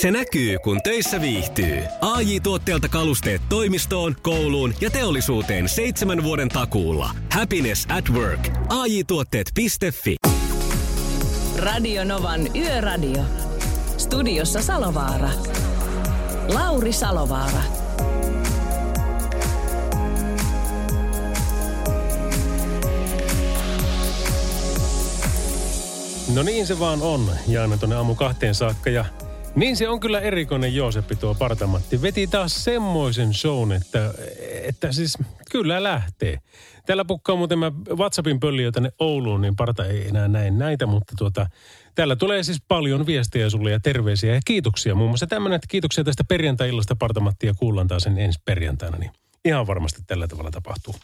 Se näkyy, kun töissä viihtyy. ai tuotteelta kalusteet toimistoon, kouluun ja teollisuuteen seitsemän vuoden takuulla. Happiness at work. ai tuotteetfi Radio Novan Yöradio. Studiossa Salovaara. Lauri Salovaara. No niin se vaan on. Jaana tuonne aamu kahteen saakka ja niin se on kyllä erikoinen Jooseppi tuo Partamatti. Veti taas semmoisen shown, että, että siis kyllä lähtee. Täällä pukkaa muuten mä WhatsAppin pölliä tänne Ouluun, niin Parta ei enää näe näitä, mutta tuota, täällä tulee siis paljon viestejä sulle ja terveisiä ja kiitoksia. Muun muassa tämmöinen, että kiitoksia tästä perjantai-illasta Partamatti ja kuullaan taas sen ensi perjantaina, niin Ihan varmasti tällä tavalla tapahtuu.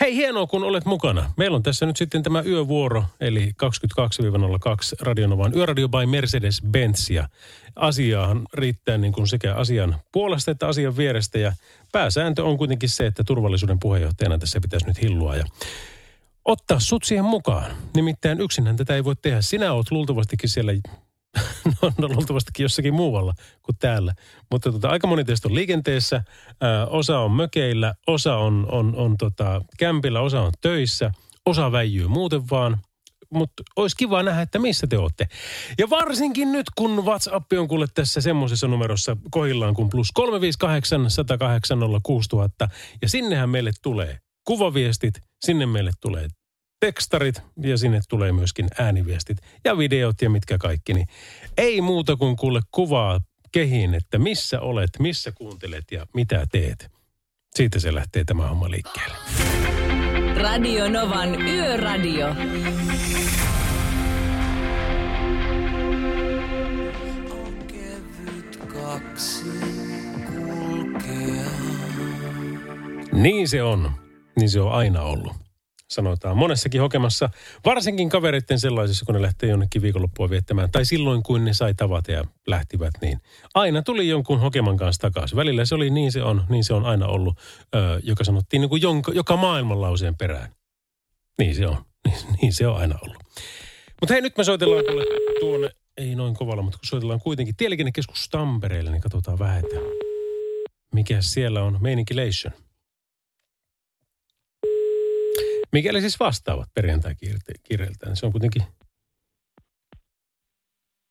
Hei, hienoa kun olet mukana. Meillä on tässä nyt sitten tämä yövuoro, eli 22-02 Radionovan yöradio by Mercedes-Benz. Ja asiaahan riittää niin kuin sekä asian puolesta että asian vierestä. Ja pääsääntö on kuitenkin se, että turvallisuuden puheenjohtajana tässä pitäisi nyt hillua. Ja ottaa sut siihen mukaan. Nimittäin yksinhän tätä ei voi tehdä. Sinä oot luultavastikin siellä no, no luultavastikin jossakin muualla kuin täällä. Mutta tota, aika moni teistä on liikenteessä, ää, osa on mökeillä, osa on, on, on tota, kämpillä, osa on töissä, osa väijyy muuten vaan. Mutta olisi kiva nähdä, että missä te olette. Ja varsinkin nyt, kun WhatsApp on kuule tässä semmoisessa numerossa kohillaan kuin plus 358 108 6000. Ja sinnehän meille tulee kuvaviestit, sinne meille tulee tekstarit ja sinne tulee myöskin ääniviestit ja videot ja mitkä kaikki. Niin ei muuta kuin kuule kuvaa kehiin, että missä olet, missä kuuntelet ja mitä teet. Siitä se lähtee tämä homma liikkeelle. Radio Novan Yöradio. Niin se on. Niin se on aina ollut sanotaan monessakin hokemassa, varsinkin kavereiden sellaisissa, kun ne lähtee jonnekin viikonloppua viettämään, tai silloin kun ne sai tavata ja lähtivät, niin aina tuli jonkun hokeman kanssa takaisin. Välillä se oli niin se on, niin se on aina ollut, ö, joka sanottiin niin kuin jonka, joka maailmanlauseen perään. Niin se on, niin, niin se on aina ollut. Mutta hei, nyt me soitellaan tuonne, ei noin kovalla, mutta kun soitellaan kuitenkin Tieliikennekeskus Tampereelle, niin katsotaan vähän, että mikä siellä on meininkileission. Mikäli siis vastaavat perjantai-kirjeiltä, niin se on kuitenkin...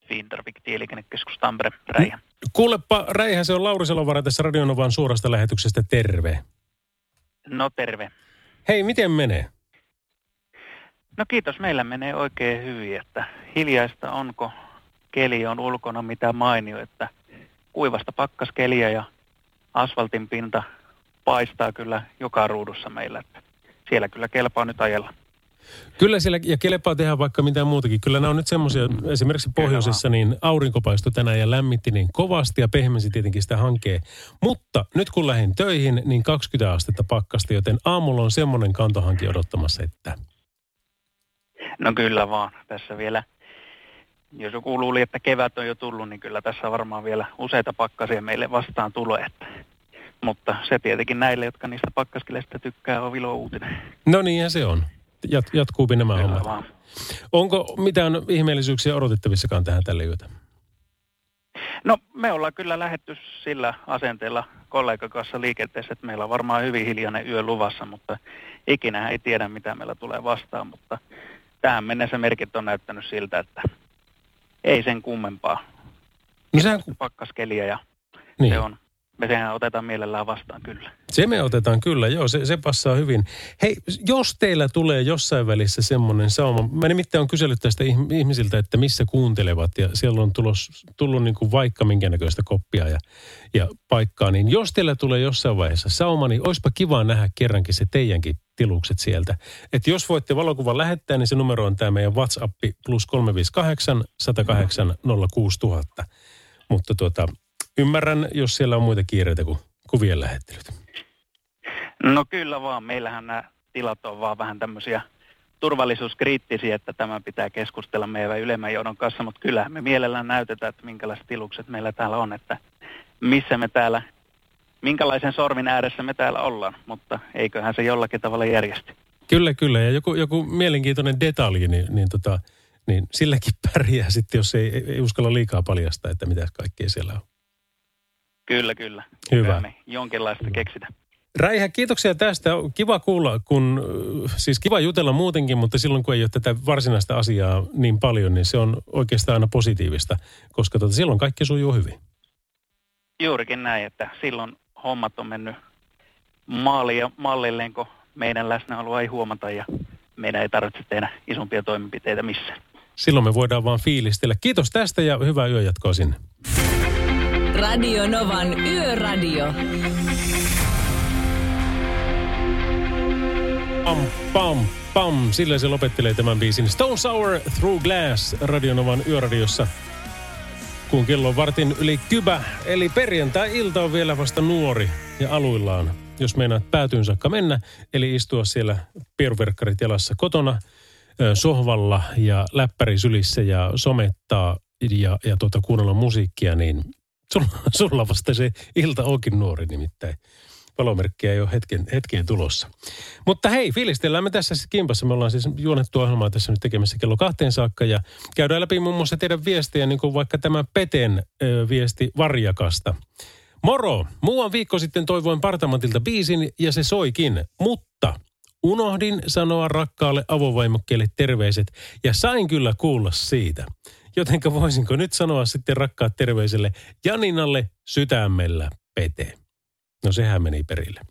Fintervik, Tieliikennekeskus Tampere, Räihä. Kuulepa, Räihä, se on Lauri Salovara tässä Radionovan suorasta lähetyksestä. Terve. No terve. Hei, miten menee? No kiitos, meillä menee oikein hyvin, että hiljaista onko keli on ulkona mitä mainio, että kuivasta pakkaskeliä ja asfaltin pinta paistaa kyllä joka ruudussa meillä. Että siellä kyllä kelpaa nyt ajella. Kyllä siellä, ja kelpaa tehdä vaikka mitään muutakin. Kyllä nämä on nyt semmoisia, esimerkiksi pohjoisessa, niin aurinkopaisto tänään ja lämmitti niin kovasti ja pehmensi tietenkin sitä hankea. Mutta nyt kun lähdin töihin, niin 20 astetta pakkasta, joten aamulla on semmoinen kantohanki odottamassa, että... No kyllä vaan. Tässä vielä, jos joku luuli, että kevät on jo tullut, niin kyllä tässä varmaan vielä useita pakkasia meille vastaan tulee. Että mutta se tietenkin näille, jotka niistä pakkaskeleista tykkää, on vilo uutinen. No niinhän se on. Jat, jatkuupi nämä Kyllä hommat. Vaan. Onko mitään ihmeellisyyksiä odotettavissakaan tähän tälle yötä? No me ollaan kyllä lähetty sillä asenteella kollegan kanssa liikenteessä, että meillä on varmaan hyvin hiljainen yö luvassa, mutta ikinä ei tiedä mitä meillä tulee vastaan, mutta tähän mennessä merkit on näyttänyt siltä, että ei sen kummempaa. No sehän... Pakkaskeliä ja niin. se on me sehän otetaan mielellään vastaan kyllä. Se me otetaan kyllä, joo, se, se passaa hyvin. Hei, jos teillä tulee jossain välissä semmoinen sauma, mä nimittäin on kysellyt tästä ihmisiltä, että missä kuuntelevat ja siellä on tulos, tullut niin kuin vaikka minkä näköistä koppia ja, ja paikkaa, niin jos teillä tulee jossain vaiheessa sauma, niin olisipa kiva nähdä kerrankin se teidänkin tilukset sieltä. Että jos voitte valokuvan lähettää, niin se numero on tämä meidän WhatsApp plus 358 108 06000. Mutta tuota, ymmärrän, jos siellä on muita kiireitä kuin kuvien lähettelyt. No kyllä vaan. Meillähän nämä tilat on vaan vähän tämmöisiä turvallisuuskriittisiä, että tämä pitää keskustella meidän ylemmän johdon kanssa, mutta kyllä me mielellään näytetään, että minkälaiset tilukset meillä täällä on, että missä me täällä, minkälaisen sormin ääressä me täällä ollaan, mutta eiköhän se jollakin tavalla järjesty. Kyllä, kyllä. Ja joku, joku mielenkiintoinen detalji, niin, niin tota, Niin silläkin pärjää sitten, jos ei, ei uskalla liikaa paljastaa, että mitä kaikkea siellä on. Kyllä, kyllä. Hyvä. Me jonkinlaista keksitä. Räihä, kiitoksia tästä. Kiva kuulla, kun, siis kiva jutella muutenkin, mutta silloin kun ei ole tätä varsinaista asiaa niin paljon, niin se on oikeastaan aina positiivista, koska tota, silloin kaikki sujuu hyvin. Juurikin näin, että silloin hommat on mennyt maaliin ja mallilleen, kun meidän läsnäoloa ei huomata ja meidän ei tarvitse tehdä isompia toimenpiteitä missään. Silloin me voidaan vaan fiilistellä. Kiitos tästä ja hyvää yöjatkoa sinne. Radio Novan Yöradio. Pam, pam, pam. Sillä se lopettelee tämän biisin. Stone Sour Through Glass Radionovan yöradiossa. Kun kello on vartin yli kybä, eli perjantai-ilta on vielä vasta nuori ja aluillaan. Jos meinaat päätyyn saakka mennä, eli istua siellä pieruverkkarit jalassa kotona, sohvalla ja läppäri sylissä ja somettaa ja, ja tuota, kuunnella musiikkia, niin sulla, sulla vasta se ilta onkin nuori nimittäin valomerkkiä ei ole hetken, hetkeen tulossa. Mutta hei, fiilistellään me tässä siis kimpassa. Me ollaan siis juonettu ohjelmaa tässä nyt tekemässä kello kahteen saakka ja käydään läpi muun muassa teidän viestejä, niin kuin vaikka tämä Peten ö, viesti Varjakasta. Moro! Muuan viikko sitten toivoin Partamantilta biisin ja se soikin, mutta unohdin sanoa rakkaalle avovaimokkeelle terveiset ja sain kyllä kuulla siitä. Jotenka voisinko nyt sanoa sitten rakkaat terveiselle Janinalle sydämellä Pete. No sehän meni perille.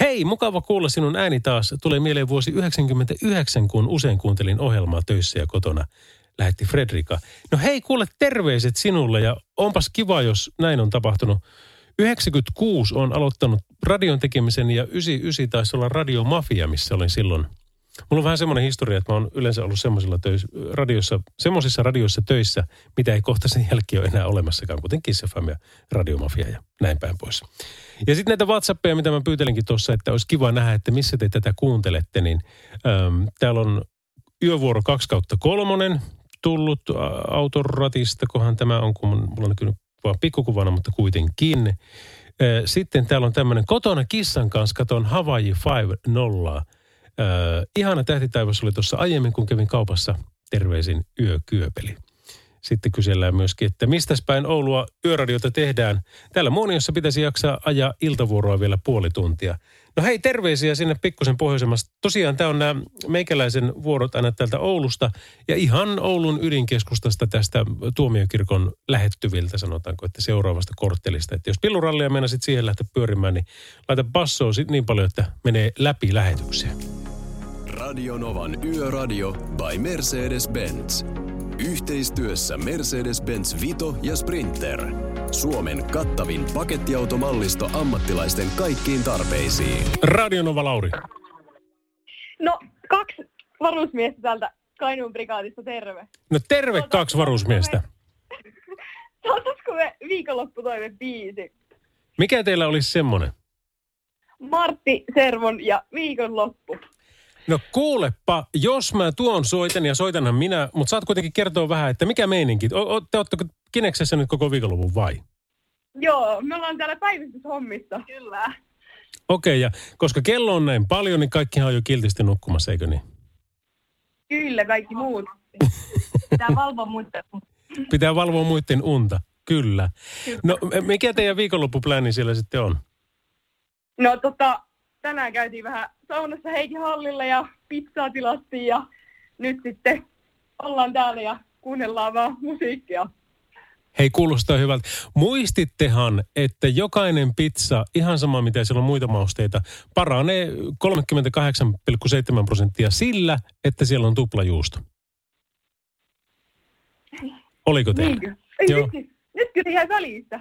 Hei, mukava kuulla sinun ääni taas. Tulee mieleen vuosi 99, kun usein kuuntelin ohjelmaa töissä ja kotona. Lähetti Fredrika. No hei, kuule terveiset sinulle ja onpas kiva, jos näin on tapahtunut. 96 on aloittanut radion tekemisen ja 99 taisi olla radiomafia, missä olin silloin. Mulla on vähän semmoinen historia, että mä oon yleensä ollut semmoisilla töissä, radiossa, semmoisissa radioissa töissä, mitä ei kohta sen jälkeen ole enää olemassakaan, kuten Kiss FM ja Radiomafia ja näin päin pois. Ja sitten näitä WhatsAppeja, mitä mä pyytelinkin tuossa, että olisi kiva nähdä, että missä te tätä kuuntelette, niin äm, täällä on yövuoro 2 kautta kolmonen tullut ä, auton ratista, kohan tämä on, kun mulla on näkynyt vaan pikkukuvana, mutta kuitenkin. Ä, Sitten täällä on tämmöinen kotona kissan kanssa, katon Hawaii 5.0. Öö, ihana tähtitaivas oli tuossa aiemmin, kun kävin kaupassa terveisin yökyöpeli. Sitten kysellään myöskin, että mistä päin Oulua yöradiota tehdään. Täällä Muoniossa pitäisi jaksaa ajaa iltavuoroa vielä puoli tuntia. No hei, terveisiä sinne pikkusen pohjoisemmasta. Tosiaan tämä on nämä meikäläisen vuorot aina täältä Oulusta ja ihan Oulun ydinkeskustasta tästä tuomiokirkon lähettyviltä sanotaanko, että seuraavasta korttelista. Että jos pillurallia meinasit siihen lähteä pyörimään, niin laita bassoa niin paljon, että menee läpi lähetykseen. Radio Novan Yöradio by Mercedes-Benz. Yhteistyössä Mercedes-Benz Vito ja Sprinter. Suomen kattavin pakettiautomallisto ammattilaisten kaikkiin tarpeisiin. Radionova Lauri. No, kaksi varusmiestä täältä Kainuun prikaatista, terve. No terve kaksi varusmiestä. Saataisiko me viikonlopputoive biisi? Mikä teillä olisi semmoinen? Martti Servon ja viikonloppu. No kuulepa, jos mä tuon soitan ja soitanhan minä, mutta saat kuitenkin kertoa vähän, että mikä meininki. O, o, te ootteko Kineksessä nyt koko viikonlopun vai? Joo, me ollaan täällä päivystyshommissa. Kyllä. Okei, ja koska kello on näin paljon, niin kaikkihan on jo kiltisti nukkumassa, eikö niin? Kyllä, kaikki muut. Pitää valvoa muita. Pitää valvoa muiden unta, kyllä. No mikä teidän viikonloppupläni siellä sitten on? No tota, tänään käytiin vähän saunassa Heikin hallilla ja pizzaa tilattiin ja nyt sitten ollaan täällä ja kuunnellaan vaan musiikkia. Hei, kuulostaa hyvältä. Muistittehan, että jokainen pizza, ihan sama mitä siellä on muita mausteita, paranee 38,7 prosenttia sillä, että siellä on tuplajuusto. Oliko teillä? Niinkö? Ei Joo. vitsi, nyt kyllä ihan välistä.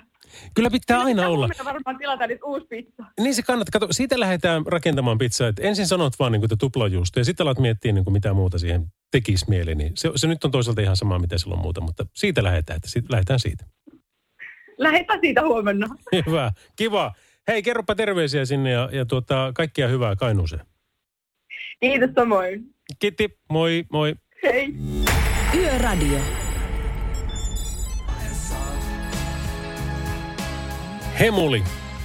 Kyllä pitää aina Pitää olla. varmaan tilata nyt uusi pizza. Niin se kannattaa. Kato, siitä lähdetään rakentamaan pizzaa. Että ensin sanot vaan niin kuin tuplajuusto ja sitten alat miettiä niin kuin mitä muuta siihen tekisi mieli. Niin se, se, nyt on toisaalta ihan sama, mitä silloin muuta, mutta siitä lähdetään. Että siitä, lähdetään siitä. Lähetään siitä huomenna. Hyvä. Kiva. Hei, kerropa terveisiä sinne ja, ja tuota, kaikkia hyvää Kainuuseen. Kiitos samoin. Kiitti. Moi, moi. Hei. Yöradio. Hemuli,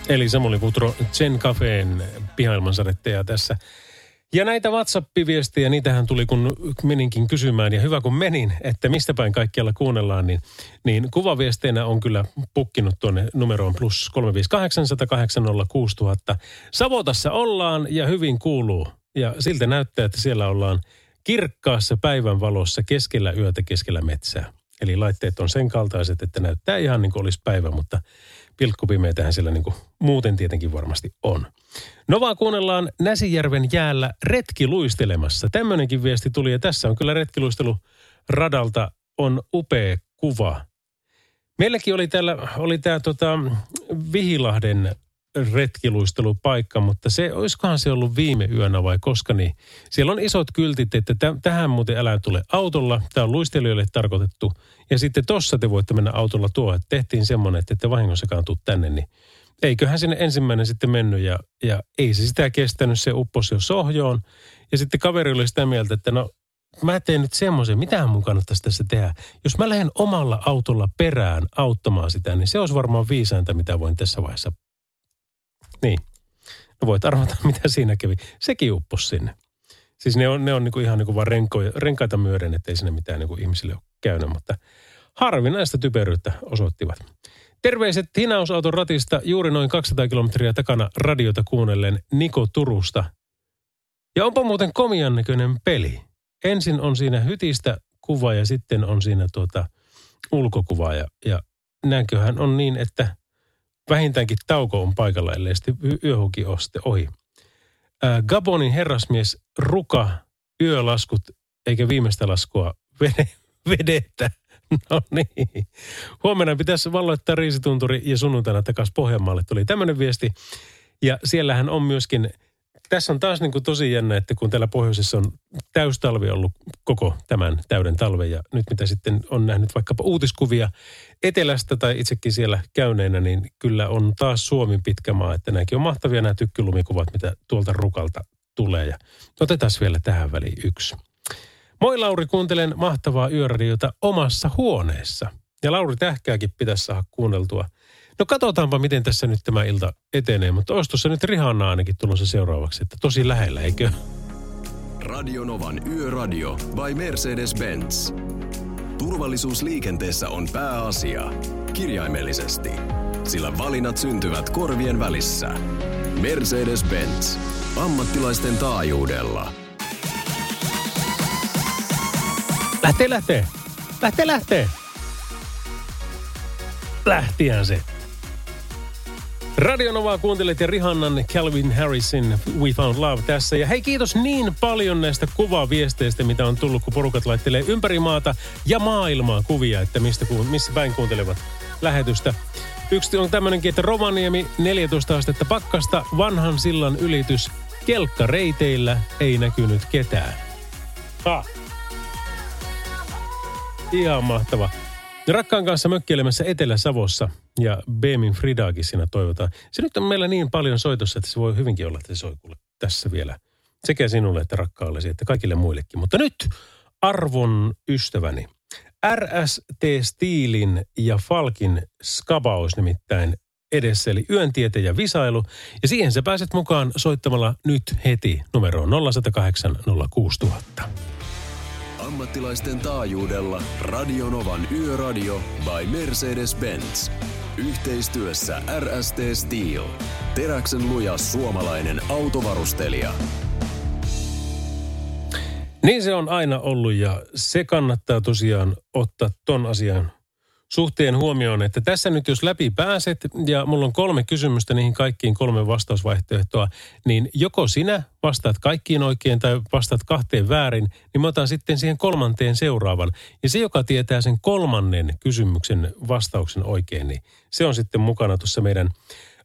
eli Samuli Putro Zen Cafeen pihailmansaretteja tässä Ja näitä WhatsApp-viestejä, niitähän tuli kun meninkin kysymään, ja hyvä kun menin, että mistä päin kaikkialla kuunnellaan, niin, niin kuvaviesteinä on kyllä pukkinut tuonne numeroon plus 358 Savotassa ollaan ja hyvin kuuluu. Ja siltä näyttää, että siellä ollaan kirkkaassa päivänvalossa keskellä yötä keskellä metsää. Eli laitteet on sen kaltaiset, että näyttää ihan niin kuin olisi päivä, mutta pilkkupimeitähän siellä niin kuin muuten tietenkin varmasti on. Novaa kuunnellaan Näsijärven jäällä retkiluistelemassa. Tämmöinenkin viesti tuli ja tässä on kyllä retkiluistelu radalta on upea kuva. Meilläkin oli täällä, oli tämä tota, Vihilahden retkiluistelupaikka, mutta se, olisikohan se ollut viime yönä vai koska niin. Siellä on isot kyltit, että täh, tähän muuten älä tule autolla. Tämä on luistelijoille tarkoitettu. Ja sitten tossa te voitte mennä autolla tuo, että tehtiin semmoinen, että ette vahingossakaan tuu tänne, niin eiköhän sinne ensimmäinen sitten mennyt ja, ja ei se sitä kestänyt, se upposi jo sohjoon. Ja sitten kaveri oli sitä mieltä, että no mä teen nyt semmoisen, mitä mun kannattaisi tässä tehdä. Jos mä lähden omalla autolla perään auttamaan sitä, niin se olisi varmaan viisainta, mitä voin tässä vaiheessa niin. No voit arvata, mitä siinä kävi. Sekin upposi sinne. Siis ne on, ne on niinku ihan niinku vaan renkoja, renkaita myöden, ettei sinne mitään niinku ihmisille ole käynyt, mutta harvinaista typeryyttä osoittivat. Terveiset hinausauton ratista juuri noin 200 kilometriä takana radiota kuunnellen Niko Turusta. Ja onpa muuten komian näköinen peli. Ensin on siinä hytistä kuva ja sitten on siinä tuota ulkokuva. Ja, ja näköhän on niin, että vähintäänkin tauko on paikalla, ellei sitten yöhuki ole sitten ohi. Ää, Gabonin herrasmies Ruka, yölaskut, eikä viimeistä laskua vede, vedetä. No niin. Huomenna pitäisi valloittaa riisitunturi ja sunnuntaina takaisin Pohjanmaalle tuli tämmöinen viesti. Ja siellähän on myöskin tässä on taas niin kuin tosi jännä, että kun täällä pohjoisessa on täystalvi ollut koko tämän täyden talven ja nyt mitä sitten on nähnyt vaikkapa uutiskuvia etelästä tai itsekin siellä käyneenä, niin kyllä on taas Suomi pitkä maa, että nämäkin on mahtavia nämä tykkylumikuvat, mitä tuolta rukalta tulee ja otetaan vielä tähän väliin yksi. Moi Lauri, kuuntelen mahtavaa yöradiota omassa huoneessa. Ja Lauri Tähkääkin pitäisi saada kuunneltua – No katsotaanpa, miten tässä nyt tämä ilta etenee, mutta olisi tuossa nyt Rihanna ainakin tulossa seuraavaksi, että tosi lähellä, eikö? Radionovan Yöradio by Mercedes-Benz. Turvallisuus liikenteessä on pääasia. Kirjaimellisesti. Sillä valinnat syntyvät korvien välissä. Mercedes-Benz. Ammattilaisten taajuudella. Lähtee, lähtee. Lähtee, lähtee. Lähtiään se. Radionovaa kuuntelet ja Rihannan Calvin Harrisin We Found Love tässä. Ja hei kiitos niin paljon näistä kuvaviesteistä, mitä on tullut, kun porukat laittelee ympäri maata ja maailmaa kuvia, että mistä, missä päin kuuntelevat lähetystä. Yksi on tämmöinenkin, että Rovaniemi 14 astetta pakkasta, vanhan sillan ylitys, kelkka reiteillä, ei näkynyt ketään. Ha. Ihan mahtava. Rakkaan kanssa mökkeilemässä Etelä-Savossa ja Beemin Fridaakin siinä toivotaan. Se nyt on meillä niin paljon soitossa, että se voi hyvinkin olla, että se soi kuule tässä vielä. Sekä sinulle että rakkaalle, että kaikille muillekin. Mutta nyt arvon ystäväni. RST Stiilin ja Falkin skabaus nimittäin edessä, eli yöntiete ja visailu. Ja siihen sä pääset mukaan soittamalla nyt heti numeroon 0108 06000. Ammattilaisten taajuudella Radionovan Yöradio by Mercedes-Benz. Yhteistyössä RST Steel. Teräksen luja suomalainen autovarustelija. Niin se on aina ollut ja se kannattaa tosiaan ottaa ton asian suhteen huomioon, että tässä nyt jos läpi pääset ja mulla on kolme kysymystä niihin kaikkiin kolme vastausvaihtoehtoa, niin joko sinä vastaat kaikkiin oikein tai vastaat kahteen väärin, niin mä otan sitten siihen kolmanteen seuraavan. Ja se, joka tietää sen kolmannen kysymyksen vastauksen oikein, niin se on sitten mukana tuossa meidän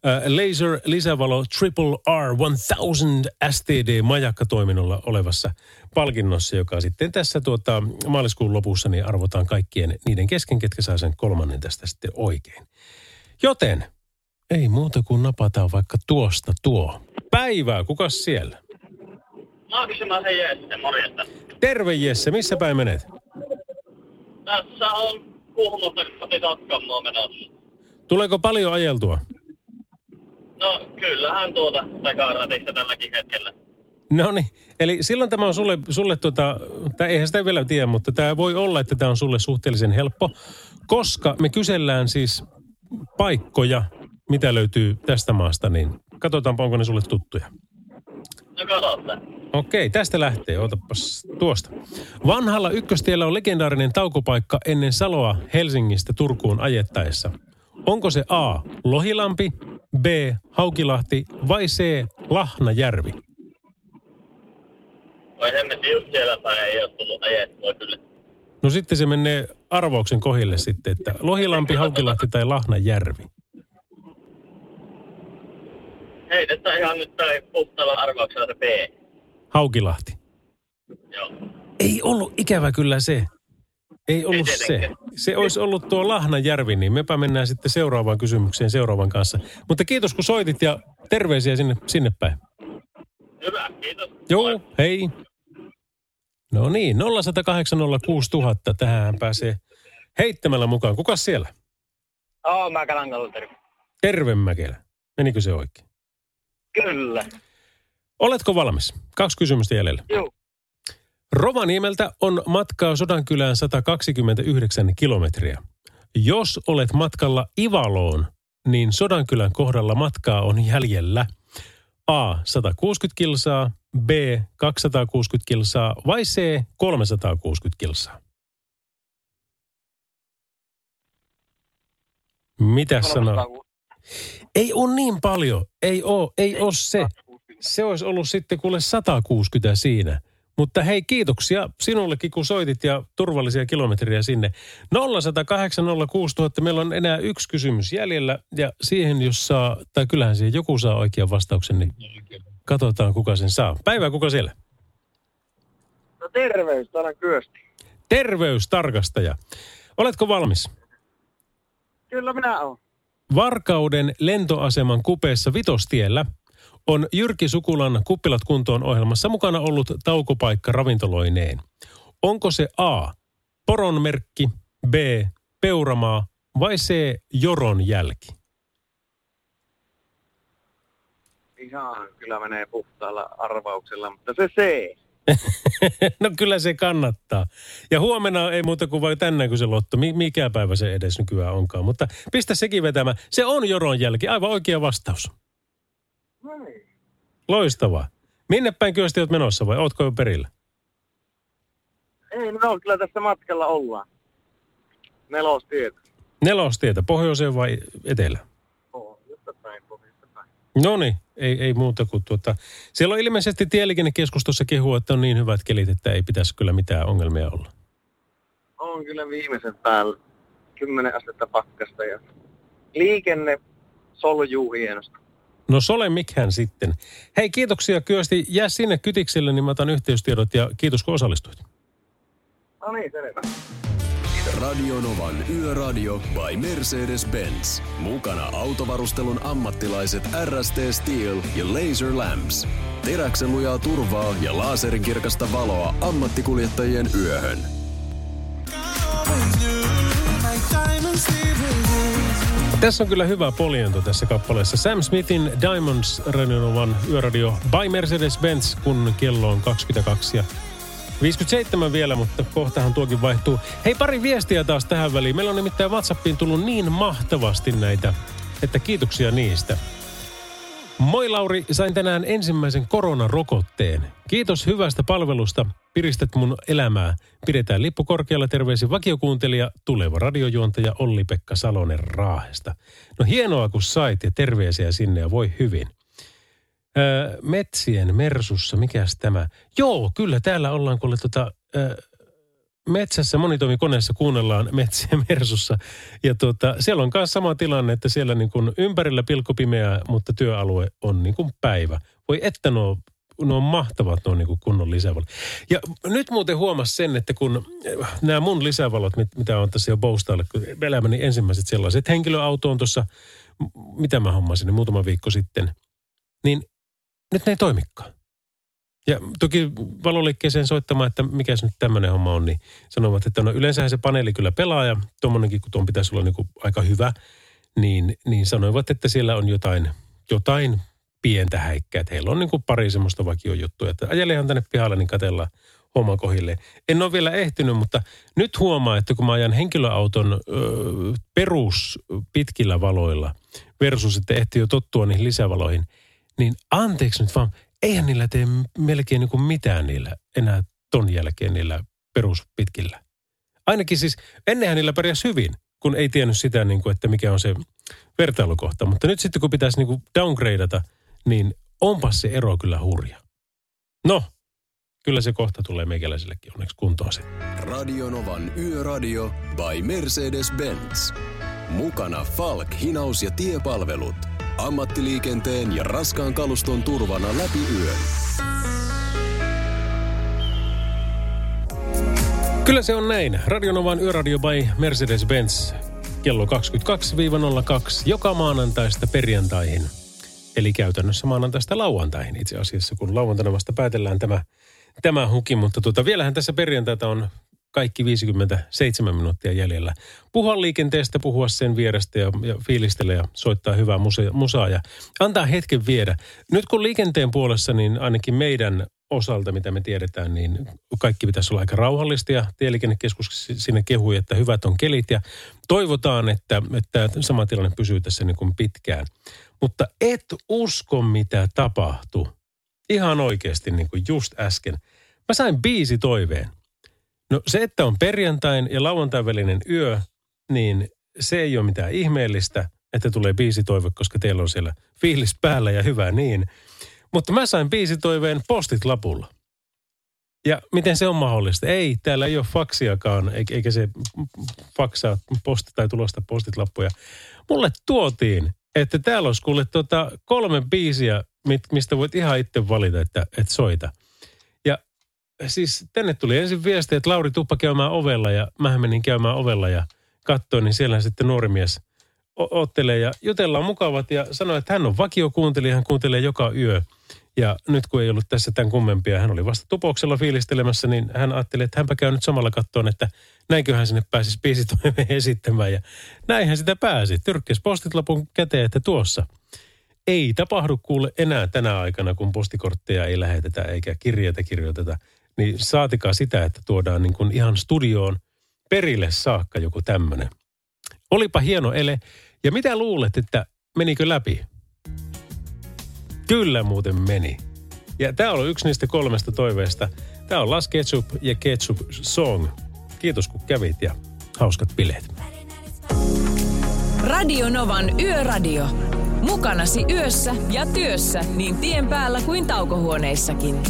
Laser lisävalo Triple R 1000 STD majakkatoiminnolla olevassa palkinnossa, joka sitten tässä tuota, maaliskuun lopussa niin arvotaan kaikkien niiden kesken, ketkä saa sen kolmannen tästä sitten oikein. Joten ei muuta kuin napataan vaikka tuosta tuo. Päivää, kuka siellä? Maksimaisen Jesse, morjesta. Terve Jesse, missä päin menet? Tässä on Kuhmosta koti Tatkamoa menossa. Tuleeko paljon ajeltua? No kyllähän tuota takaratista tälläkin hetkellä. No niin, eli silloin tämä on sulle, sulle tuota, tai eihän sitä vielä tiedä, mutta tämä voi olla, että tämä on sulle suhteellisen helppo, koska me kysellään siis paikkoja, mitä löytyy tästä maasta, niin katsotaanpa, onko ne sulle tuttuja. No katsotaan. Okei, tästä lähtee. Otapas tuosta. Vanhalla ykköstiellä on legendaarinen taukopaikka ennen Saloa Helsingistä Turkuun ajettaessa. Onko se A. Lohilampi, B. Haukilahti vai C. Lahnajärvi? Vai hemmetin just siellä päin ei ole tullut ajettua kyllä. No sitten se menee arvauksen kohille sitten, että Lohilampi, Haukilahti tai Lahnajärvi. Heitetään ihan nyt tai puhtaalla arvauksella se B. Haukilahti. Joo. Ei ollut ikävä kyllä se. Ei ollut Ei se. Se olisi ollut tuo Lahnajärvi, niin mepä mennään sitten seuraavaan kysymykseen seuraavan kanssa. Mutta kiitos kun soitit ja terveisiä sinne, sinne päin. Hyvä, kiitos. Joo, hei. No niin, 0806000. Tähän pääsee heittämällä mukaan. Kukas siellä? Oo, mä kalan terve. Terve Mäkelä. Menikö se oikein? Kyllä. Oletko valmis? Kaksi kysymystä jäljellä. Joo. Rovaniemeltä on matkaa Sodankylään 129 kilometriä. Jos olet matkalla Ivaloon, niin Sodankylän kohdalla matkaa on jäljellä A. 160 kilsaa, B. 260 kilsaa vai C. 360 kilsaa? Mitä sanoo? Ei ole niin paljon. Ei ole, ei ole se. Se olisi ollut sitten kuule 160 siinä. Mutta hei, kiitoksia sinullekin, kun soitit ja turvallisia kilometriä sinne. 0108 06000, meillä on enää yksi kysymys jäljellä. Ja siihen, jos saa, tai kyllähän siihen joku saa oikean vastauksen, niin katsotaan, kuka sen saa. Päivää, kuka siellä? No terveys, täällä on Kyösti. Terveystarkastaja. Oletko valmis? Kyllä minä olen. Varkauden lentoaseman kupeessa Vitostiellä on Jyrki Sukulan Kuppilat kuntoon ohjelmassa mukana ollut taukopaikka ravintoloineen. Onko se A. Poronmerkki, B. Peuramaa vai C. Joron jälki? Ihan kyllä menee puhtaalla arvauksella, mutta se C. no kyllä se kannattaa. Ja huomenna ei muuta kuin vain tänään, kun se lotto. Mi- Mikä päivä se edes nykyään onkaan. Mutta pistä sekin vetämään. Se on Joron jälki. Aivan oikea vastaus. Loistavaa. Minne päin kyösti olet menossa vai ootko jo perillä? Ei, no kyllä tässä matkalla ollaan. Nelostietä. Nelostietä, pohjoiseen vai etelä? Pohjoista päin, pohjoista päin. No niin, ei, ei muuta kuin tuota. Siellä on ilmeisesti tieliikennekeskustossa kehua, että on niin hyvät kelit, että ei pitäisi kyllä mitään ongelmia olla. On kyllä viimeisen päällä. 10 astetta pakkasta ja liikenne soljuu hienosti. No sole mikään sitten. Hei, kiitoksia Kyösti. Jää sinne kytikselle, niin mä otan yhteystiedot ja kiitos kun osallistuit. No niin, selvä. Radio Novan Yöradio by Mercedes-Benz. Mukana autovarustelun ammattilaiset RST Steel ja Laser Lamps. Teräksen lujaa turvaa ja laserin kirkasta valoa ammattikuljettajien yöhön. Tässä on kyllä hyvä poliento tässä kappaleessa. Sam Smithin Diamonds Radionovan yöradio by Mercedes-Benz, kun kello on 22 ja 57 vielä, mutta kohtahan tuokin vaihtuu. Hei, pari viestiä taas tähän väliin. Meillä on nimittäin WhatsAppiin tullut niin mahtavasti näitä, että kiitoksia niistä. Moi Lauri, sain tänään ensimmäisen koronarokotteen. Kiitos hyvästä palvelusta. Piristät mun elämää. Pidetään lippu korkealla terveisin vakiokuuntelija, tuleva radiojuontaja Olli-Pekka Salonen Raahesta. No hienoa kun sait ja terveisiä sinne ja voi hyvin. Öö, metsien mersussa, mikäs tämä? Joo, kyllä täällä ollaan kuule tota, öö, metsässä monitoimikoneessa kuunnellaan metsiä mersussa. Ja tota, siellä on myös sama tilanne, että siellä niin kuin ympärillä pilkkopimeää, mutta työalue on niin kuin päivä. Voi että nuo, nuo on mahtavat nuo niin kuin kunnon lisävalot. Ja nyt muuten huomas sen, että kun äh, nämä mun lisävalot, mit, mitä on tässä jo Bowstalle, elämäni ensimmäiset sellaiset, henkilöauto on tuossa, mitä mä hommasin, niin muutama viikko sitten, niin nyt ne ei toimikaan. Ja toki valoliikkeeseen soittamaan, että mikä se nyt tämmöinen homma on, niin sanovat, että no yleensähän se paneeli kyllä pelaa ja tuommoinenkin, kun tuon pitäisi olla niin kuin aika hyvä, niin, niin sanoivat, että siellä on jotain, jotain pientä häikkää. Että heillä on niin kuin pari semmoista vakiojuttua, että ajelehan tänne pihalle, niin katellaan homma kohille. En ole vielä ehtinyt, mutta nyt huomaa, että kun mä ajan henkilöauton ö, perus pitkillä valoilla versus, että ehti jo tottua niihin lisävaloihin, niin anteeksi nyt vaan, eihän niillä tee melkein niin kuin mitään niillä enää ton jälkeen niillä peruspitkillä. Ainakin siis, ennenhän niillä pärjäsi hyvin, kun ei tiennyt sitä, niin kuin, että mikä on se vertailukohta. Mutta nyt sitten kun pitäisi niin kuin downgradeata, niin onpas se ero kyllä hurja. No, kyllä se kohta tulee meikäläisellekin onneksi kuntoon se. Radionovan Yöradio by Mercedes-Benz. Mukana Falk, hinaus ja tiepalvelut. Ammattiliikenteen ja raskaan kaluston turvana läpi yön. Kyllä se on näin. Radionovan Yöradio by Mercedes-Benz. Kello 22-02 joka maanantaista perjantaihin. Eli käytännössä maanantaista lauantaihin itse asiassa, kun lauantaina vasta päätellään tämä, tämä huki. Mutta tuota, vielähän tässä perjantaita on kaikki 57 minuuttia jäljellä. Puhua liikenteestä, puhua sen vierestä ja, ja fiilistellä ja soittaa hyvää musea, musaa ja antaa hetken viedä. Nyt kun liikenteen puolessa, niin ainakin meidän osalta, mitä me tiedetään, niin kaikki pitäisi olla aika rauhallista ja tieliikennekeskus sinne kehui, että hyvät on kelit ja toivotaan, että, että sama tilanne pysyy tässä niin kuin pitkään. Mutta et usko, mitä tapahtui. Ihan oikeasti niin kuin just äsken. Mä sain biisi toiveen. No se, että on perjantain ja lauantain välinen yö, niin se ei ole mitään ihmeellistä, että tulee biisi toive, koska teillä on siellä fiilis päällä ja hyvä niin. Mutta mä sain biisitoiveen postit lapulla. Ja miten se on mahdollista? Ei, täällä ei ole faksiakaan, eikä se faksaa posti tai tulosta postit lappuja. Mulle tuotiin, että täällä olisi kuule tota kolme biisiä, mistä voit ihan itse valita, että, että soita. Ja siis tänne tuli ensin viesti, että Lauri tuppa käymään ovella ja mä menin käymään ovella ja katsoin, niin siellä sitten nuori mies ottelee ja jutellaan mukavat ja sanoi, että hän on vakiokuuntelija, hän kuuntelee joka yö. Ja nyt kun ei ollut tässä tämän kummempia, hän oli vasta tupouksella fiilistelemässä, niin hän ajatteli, että hänpä käy nyt samalla kattoon, että näinköhän sinne pääsisi biisitoimeen esittämään. Ja näinhän sitä pääsi. Tyrkkäs postitlapun käteen, että tuossa. Ei tapahdu kuule enää tänä aikana, kun postikortteja ei lähetetä eikä kirjeitä kirjoiteta. Niin saatikaa sitä, että tuodaan niin kuin ihan studioon perille saakka joku tämmöinen. Olipa hieno ele. Ja mitä luulet, että menikö läpi? Kyllä muuten meni. Ja tämä on yksi niistä kolmesta toiveesta. Tämä on Las Ketchup ja Ketchup Song. Kiitos kun kävit ja hauskat bileet. Radio Novan Yöradio. Mukanasi yössä ja työssä niin tien päällä kuin taukohuoneissakin.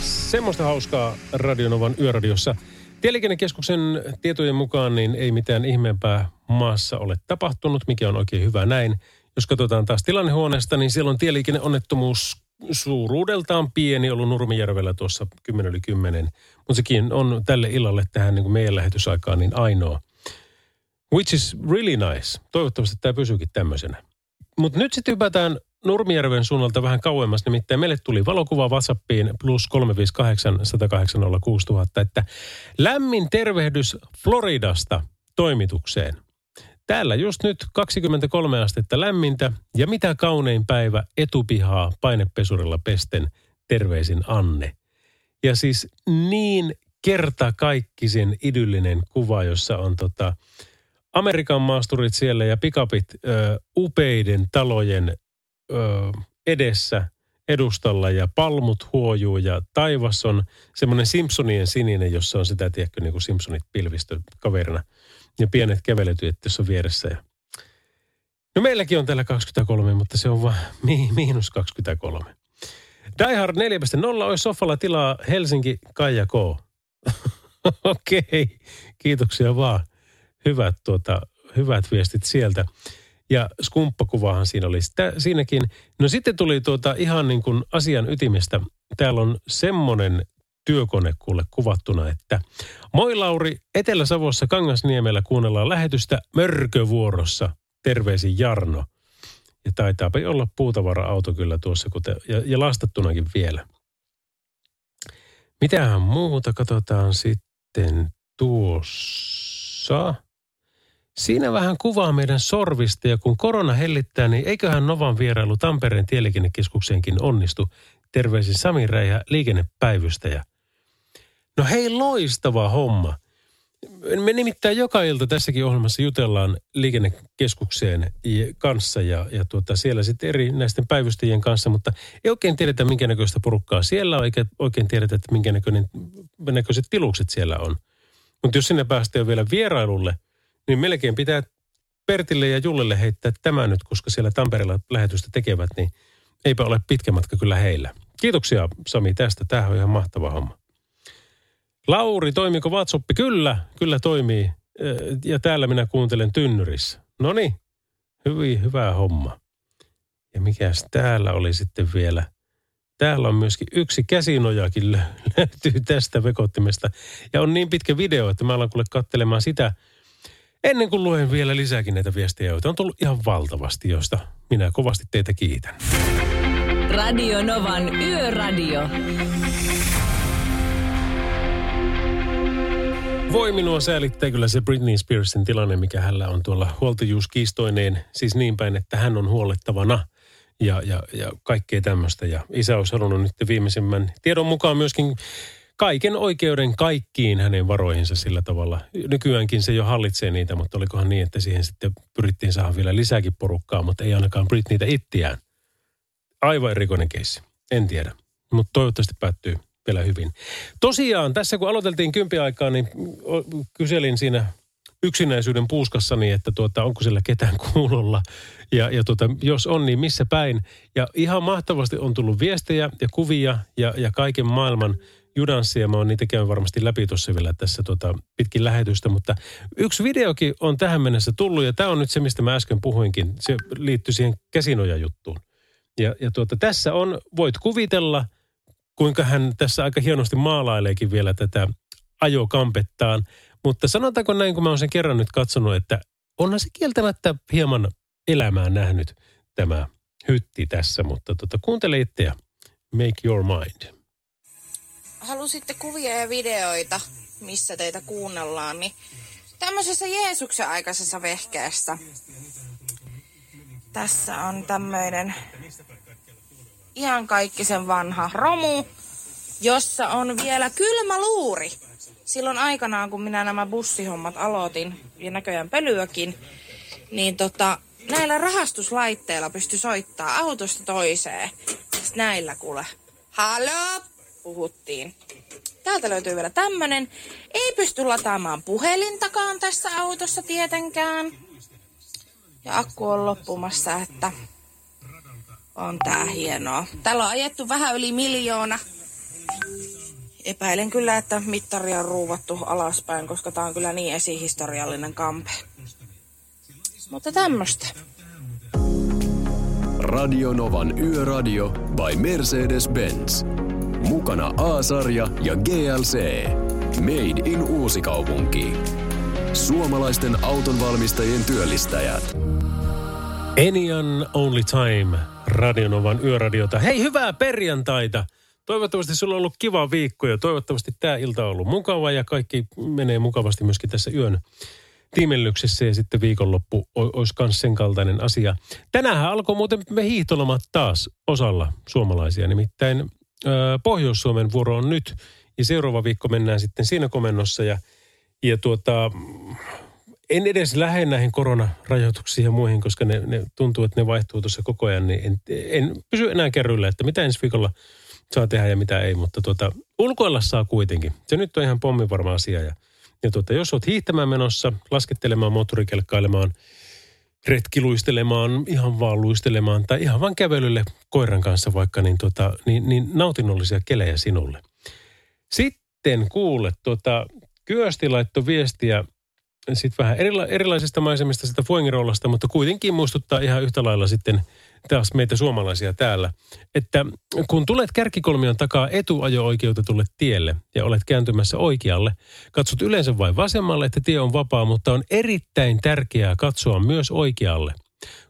Semmoista hauskaa Radionovan yöradiossa. Tieliikennekeskuksen tietojen mukaan niin ei mitään ihmeempää maassa ole tapahtunut, mikä on oikein hyvä näin. Jos katsotaan taas tilannehuoneesta, niin siellä on tieliikenneonnettomuus suuruudeltaan pieni ollut Nurmijärvellä tuossa 10 yli 10. Mutta sekin on tälle illalle tähän niin kuin meidän lähetysaikaan niin ainoa. Which is really nice. Toivottavasti tämä pysyykin tämmöisenä. Mutta nyt sitten hypätään Nurmijärven suunnalta vähän kauemmas, nimittäin meille tuli valokuva WhatsAppiin plus 358 108 6000, että lämmin tervehdys Floridasta toimitukseen – Täällä just nyt 23 astetta lämmintä ja mitä kaunein päivä etupihaa painepesurilla pesten. Terveisin Anne. Ja siis niin kerta kaikkisen idyllinen kuva, jossa on tota Amerikan maasturit siellä ja pikapit ö, upeiden talojen ö, edessä edustalla ja palmut huojuu ja taivas on semmoinen Simpsonien sininen, jossa on sitä, tiedätkö, niin kuin Simpsonit pilvistö kaverina – ja pienet käveletyöt tuossa vieressä. Ja... No meilläkin on täällä 23, mutta se on vain mi- miinus 23. Die Hard 4.0 olisi sofalla tilaa Helsinki Kaija K. Okei, okay. kiitoksia vaan. Hyvät, tuota, hyvät viestit sieltä. Ja skumppakuvahan siinä oli sitä, siinäkin. No sitten tuli tuota ihan niin kuin asian ytimestä. Täällä on semmoinen työkone kuule kuvattuna, että Moi Lauri, Etelä-Savossa Kangasniemellä kuunnellaan lähetystä Mörkövuorossa. Terveisin Jarno. Ja taitaa olla puutavara-auto kyllä tuossa, kuten, ja, ja lastattunakin vielä. Mitähän muuta katsotaan sitten tuossa. Siinä vähän kuvaa meidän sorvista ja kun korona hellittää, niin eiköhän Novan vierailu Tampereen tieliikennekeskukseenkin onnistu. Terveisin Sami Räihä, liikennepäivystäjä. No hei, loistava homma. Me nimittäin joka ilta tässäkin ohjelmassa jutellaan liikennekeskukseen kanssa ja, ja tuota, siellä sitten eri näisten päivystäjien kanssa, mutta ei oikein tiedetä minkä näköistä porukkaa siellä on, eikä oikein tiedetä, että minkä näköinen, näköiset tilukset siellä on. Mutta jos sinne päästään vielä vierailulle, niin melkein pitää Pertille ja Jullelle heittää tämä nyt, koska siellä Tampereella lähetystä tekevät, niin eipä ole pitkä matka kyllä heillä. Kiitoksia Sami tästä, tämähän on ihan mahtava homma. Lauri, toimiko WhatsApp? Kyllä, kyllä toimii. Ja täällä minä kuuntelen tynnyrissä. No niin, hyvin, hyvä homma. Ja mikäs täällä oli sitten vielä? Täällä on myöskin yksi käsinojakin lö- löytyy tästä vekottimesta. Ja on niin pitkä video, että mä alan kuule katselemaan sitä ennen kuin luen vielä lisääkin näitä viestejä, joita on tullut ihan valtavasti, joista minä kovasti teitä kiitän. Radio Novan Yöradio. Voi minua säälittää kyllä se Britney Spearsin tilanne, mikä hänellä on tuolla huoltajuuskiistoineen. Siis niin päin, että hän on huolettavana ja, ja, ja kaikkea tämmöistä. Ja isä olisi halunnut nyt viimeisimmän tiedon mukaan myöskin kaiken oikeuden kaikkiin hänen varoihinsa sillä tavalla. Nykyäänkin se jo hallitsee niitä, mutta olikohan niin, että siihen sitten pyrittiin saada vielä lisääkin porukkaa, mutta ei ainakaan Britneytä ittiään. Aivan erikoinen keissi. En tiedä, mutta toivottavasti päättyy vielä hyvin. Tosiaan, tässä kun aloiteltiin kympi aikaa, niin kyselin siinä yksinäisyyden puuskassani, että tuota, onko siellä ketään kuulolla. Ja, ja tuota, jos on, niin missä päin. Ja ihan mahtavasti on tullut viestejä ja kuvia ja, ja kaiken maailman judanssia. Mä oon niitä käyn varmasti läpi tuossa vielä tässä tuota, pitkin lähetystä. Mutta yksi videokin on tähän mennessä tullut ja tämä on nyt se, mistä mä äsken puhuinkin. Se liittyy siihen käsinoja-juttuun. Ja, ja tuota, tässä on, voit kuvitella, kuinka hän tässä aika hienosti maalaileekin vielä tätä ajokampettaan. Mutta sanotaanko näin, kun mä oon sen kerran nyt katsonut, että onhan se kieltämättä hieman elämää nähnyt tämä hytti tässä. Mutta tota, kuuntele itse ja make your mind. halusitte kuvia ja videoita, missä teitä kuunnellaan, niin tämmöisessä Jeesuksen aikaisessa vehkeessä. Tässä on tämmöinen ihan kaikki sen vanha romu, jossa on vielä kylmä luuri. Silloin aikanaan, kun minä nämä bussihommat aloitin, ja näköjään pölyäkin, niin tota, näillä rahastuslaitteilla pysty soittaa autosta toiseen. Sitten näillä kuule. Halo! Puhuttiin. Täältä löytyy vielä tämmönen. Ei pysty lataamaan puhelintakaan tässä autossa tietenkään. Ja akku on loppumassa, että on tää hienoa. Täällä on ajettu vähän yli miljoona. Epäilen kyllä, että mittari on ruuvattu alaspäin, koska tää on kyllä niin esihistoriallinen kampe. Mutta tämmöstä. Radio Novan Yöradio by Mercedes-Benz. Mukana A-sarja ja GLC. Made in Uusikaupunki. Suomalaisten autonvalmistajien työllistäjät. Enian Only Time, Radionovan yöradiota. Hei, hyvää perjantaita! Toivottavasti sulla on ollut kiva viikko ja toivottavasti tämä ilta on ollut mukava ja kaikki menee mukavasti myöskin tässä yön tiimellyksessä ja sitten viikonloppu olisi myös sen kaltainen asia. Tänään alkoi muuten me hiihtolomat taas osalla suomalaisia, nimittäin Pohjois-Suomen vuoro on nyt ja seuraava viikko mennään sitten siinä komennossa ja, ja tuota, en edes lähde näihin koronarajoituksiin ja muihin, koska ne, ne tuntuu, että ne vaihtuu tuossa koko ajan, niin en, en pysy enää kärryillä, että mitä ensi viikolla saa tehdä ja mitä ei, mutta tuota, ulkoilla saa kuitenkin. Se nyt on ihan pommivarma asia ja, ja tuota, jos olet hiihtämään menossa, laskettelemaan, moottorikelkkailemaan, retkiluistelemaan, ihan vaan luistelemaan tai ihan vaan kävelylle koiran kanssa vaikka, niin, tuota, niin, niin nautinnollisia kelejä sinulle. Sitten kuule, tuota, Kyösti laittoi viestiä sitten vähän erila- erilaisista maisemista sitä Fuengirollasta, mutta kuitenkin muistuttaa ihan yhtä lailla sitten taas meitä suomalaisia täällä, että kun tulet kärkikolmion takaa etuajo-oikeutetulle tielle ja olet kääntymässä oikealle, katsot yleensä vain vasemmalle, että tie on vapaa, mutta on erittäin tärkeää katsoa myös oikealle,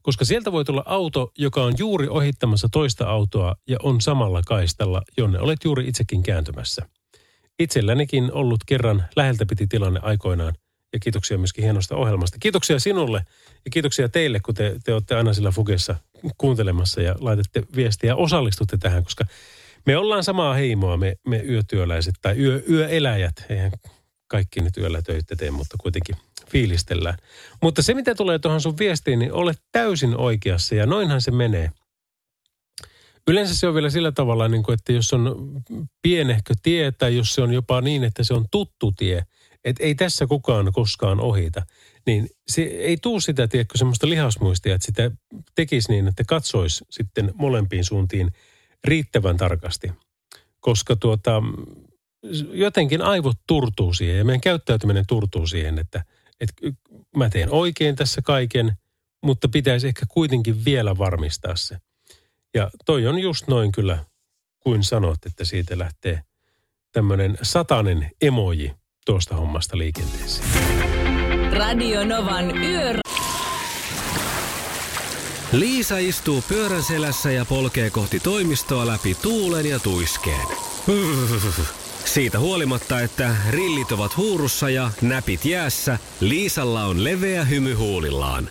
koska sieltä voi tulla auto, joka on juuri ohittamassa toista autoa ja on samalla kaistalla, jonne olet juuri itsekin kääntymässä. Itsellänikin ollut kerran läheltä piti tilanne aikoinaan Ja kiitoksia myöskin hienosta ohjelmasta. Kiitoksia sinulle ja kiitoksia teille, kun te, te olette aina sillä Fugessa kuuntelemassa ja laitatte viestiä ja osallistutte tähän, koska me ollaan samaa heimoa, me, me yötyöläiset tai yö, yöeläjät. Eihän kaikki nyt yöllä töitä tee, mutta kuitenkin fiilistellään. Mutta se, mitä tulee tuohon sun viestiin, niin olet täysin oikeassa ja noinhan se menee. Yleensä se on vielä sillä tavalla, niin kuin, että jos on pienehkö tie tai jos se on jopa niin, että se on tuttu tie, että ei tässä kukaan koskaan ohita, niin se ei tuu sitä, tiedätkö, semmoista lihasmuistia, että sitä tekisi niin, että katsoisi sitten molempiin suuntiin riittävän tarkasti. Koska tuota, jotenkin aivot turtuu siihen ja meidän käyttäytyminen turtuu siihen, että, että mä teen oikein tässä kaiken, mutta pitäisi ehkä kuitenkin vielä varmistaa se. Ja toi on just noin kyllä, kuin sanot, että siitä lähtee tämmöinen satanen emoji tuosta hommasta liikenteeseen. Radio Novan Yö. Liisa istuu pyörän selässä ja polkee kohti toimistoa läpi tuulen ja tuiskeen. Siitä huolimatta, että rillit ovat huurussa ja näpit jäässä, Liisalla on leveä hymy huulillaan.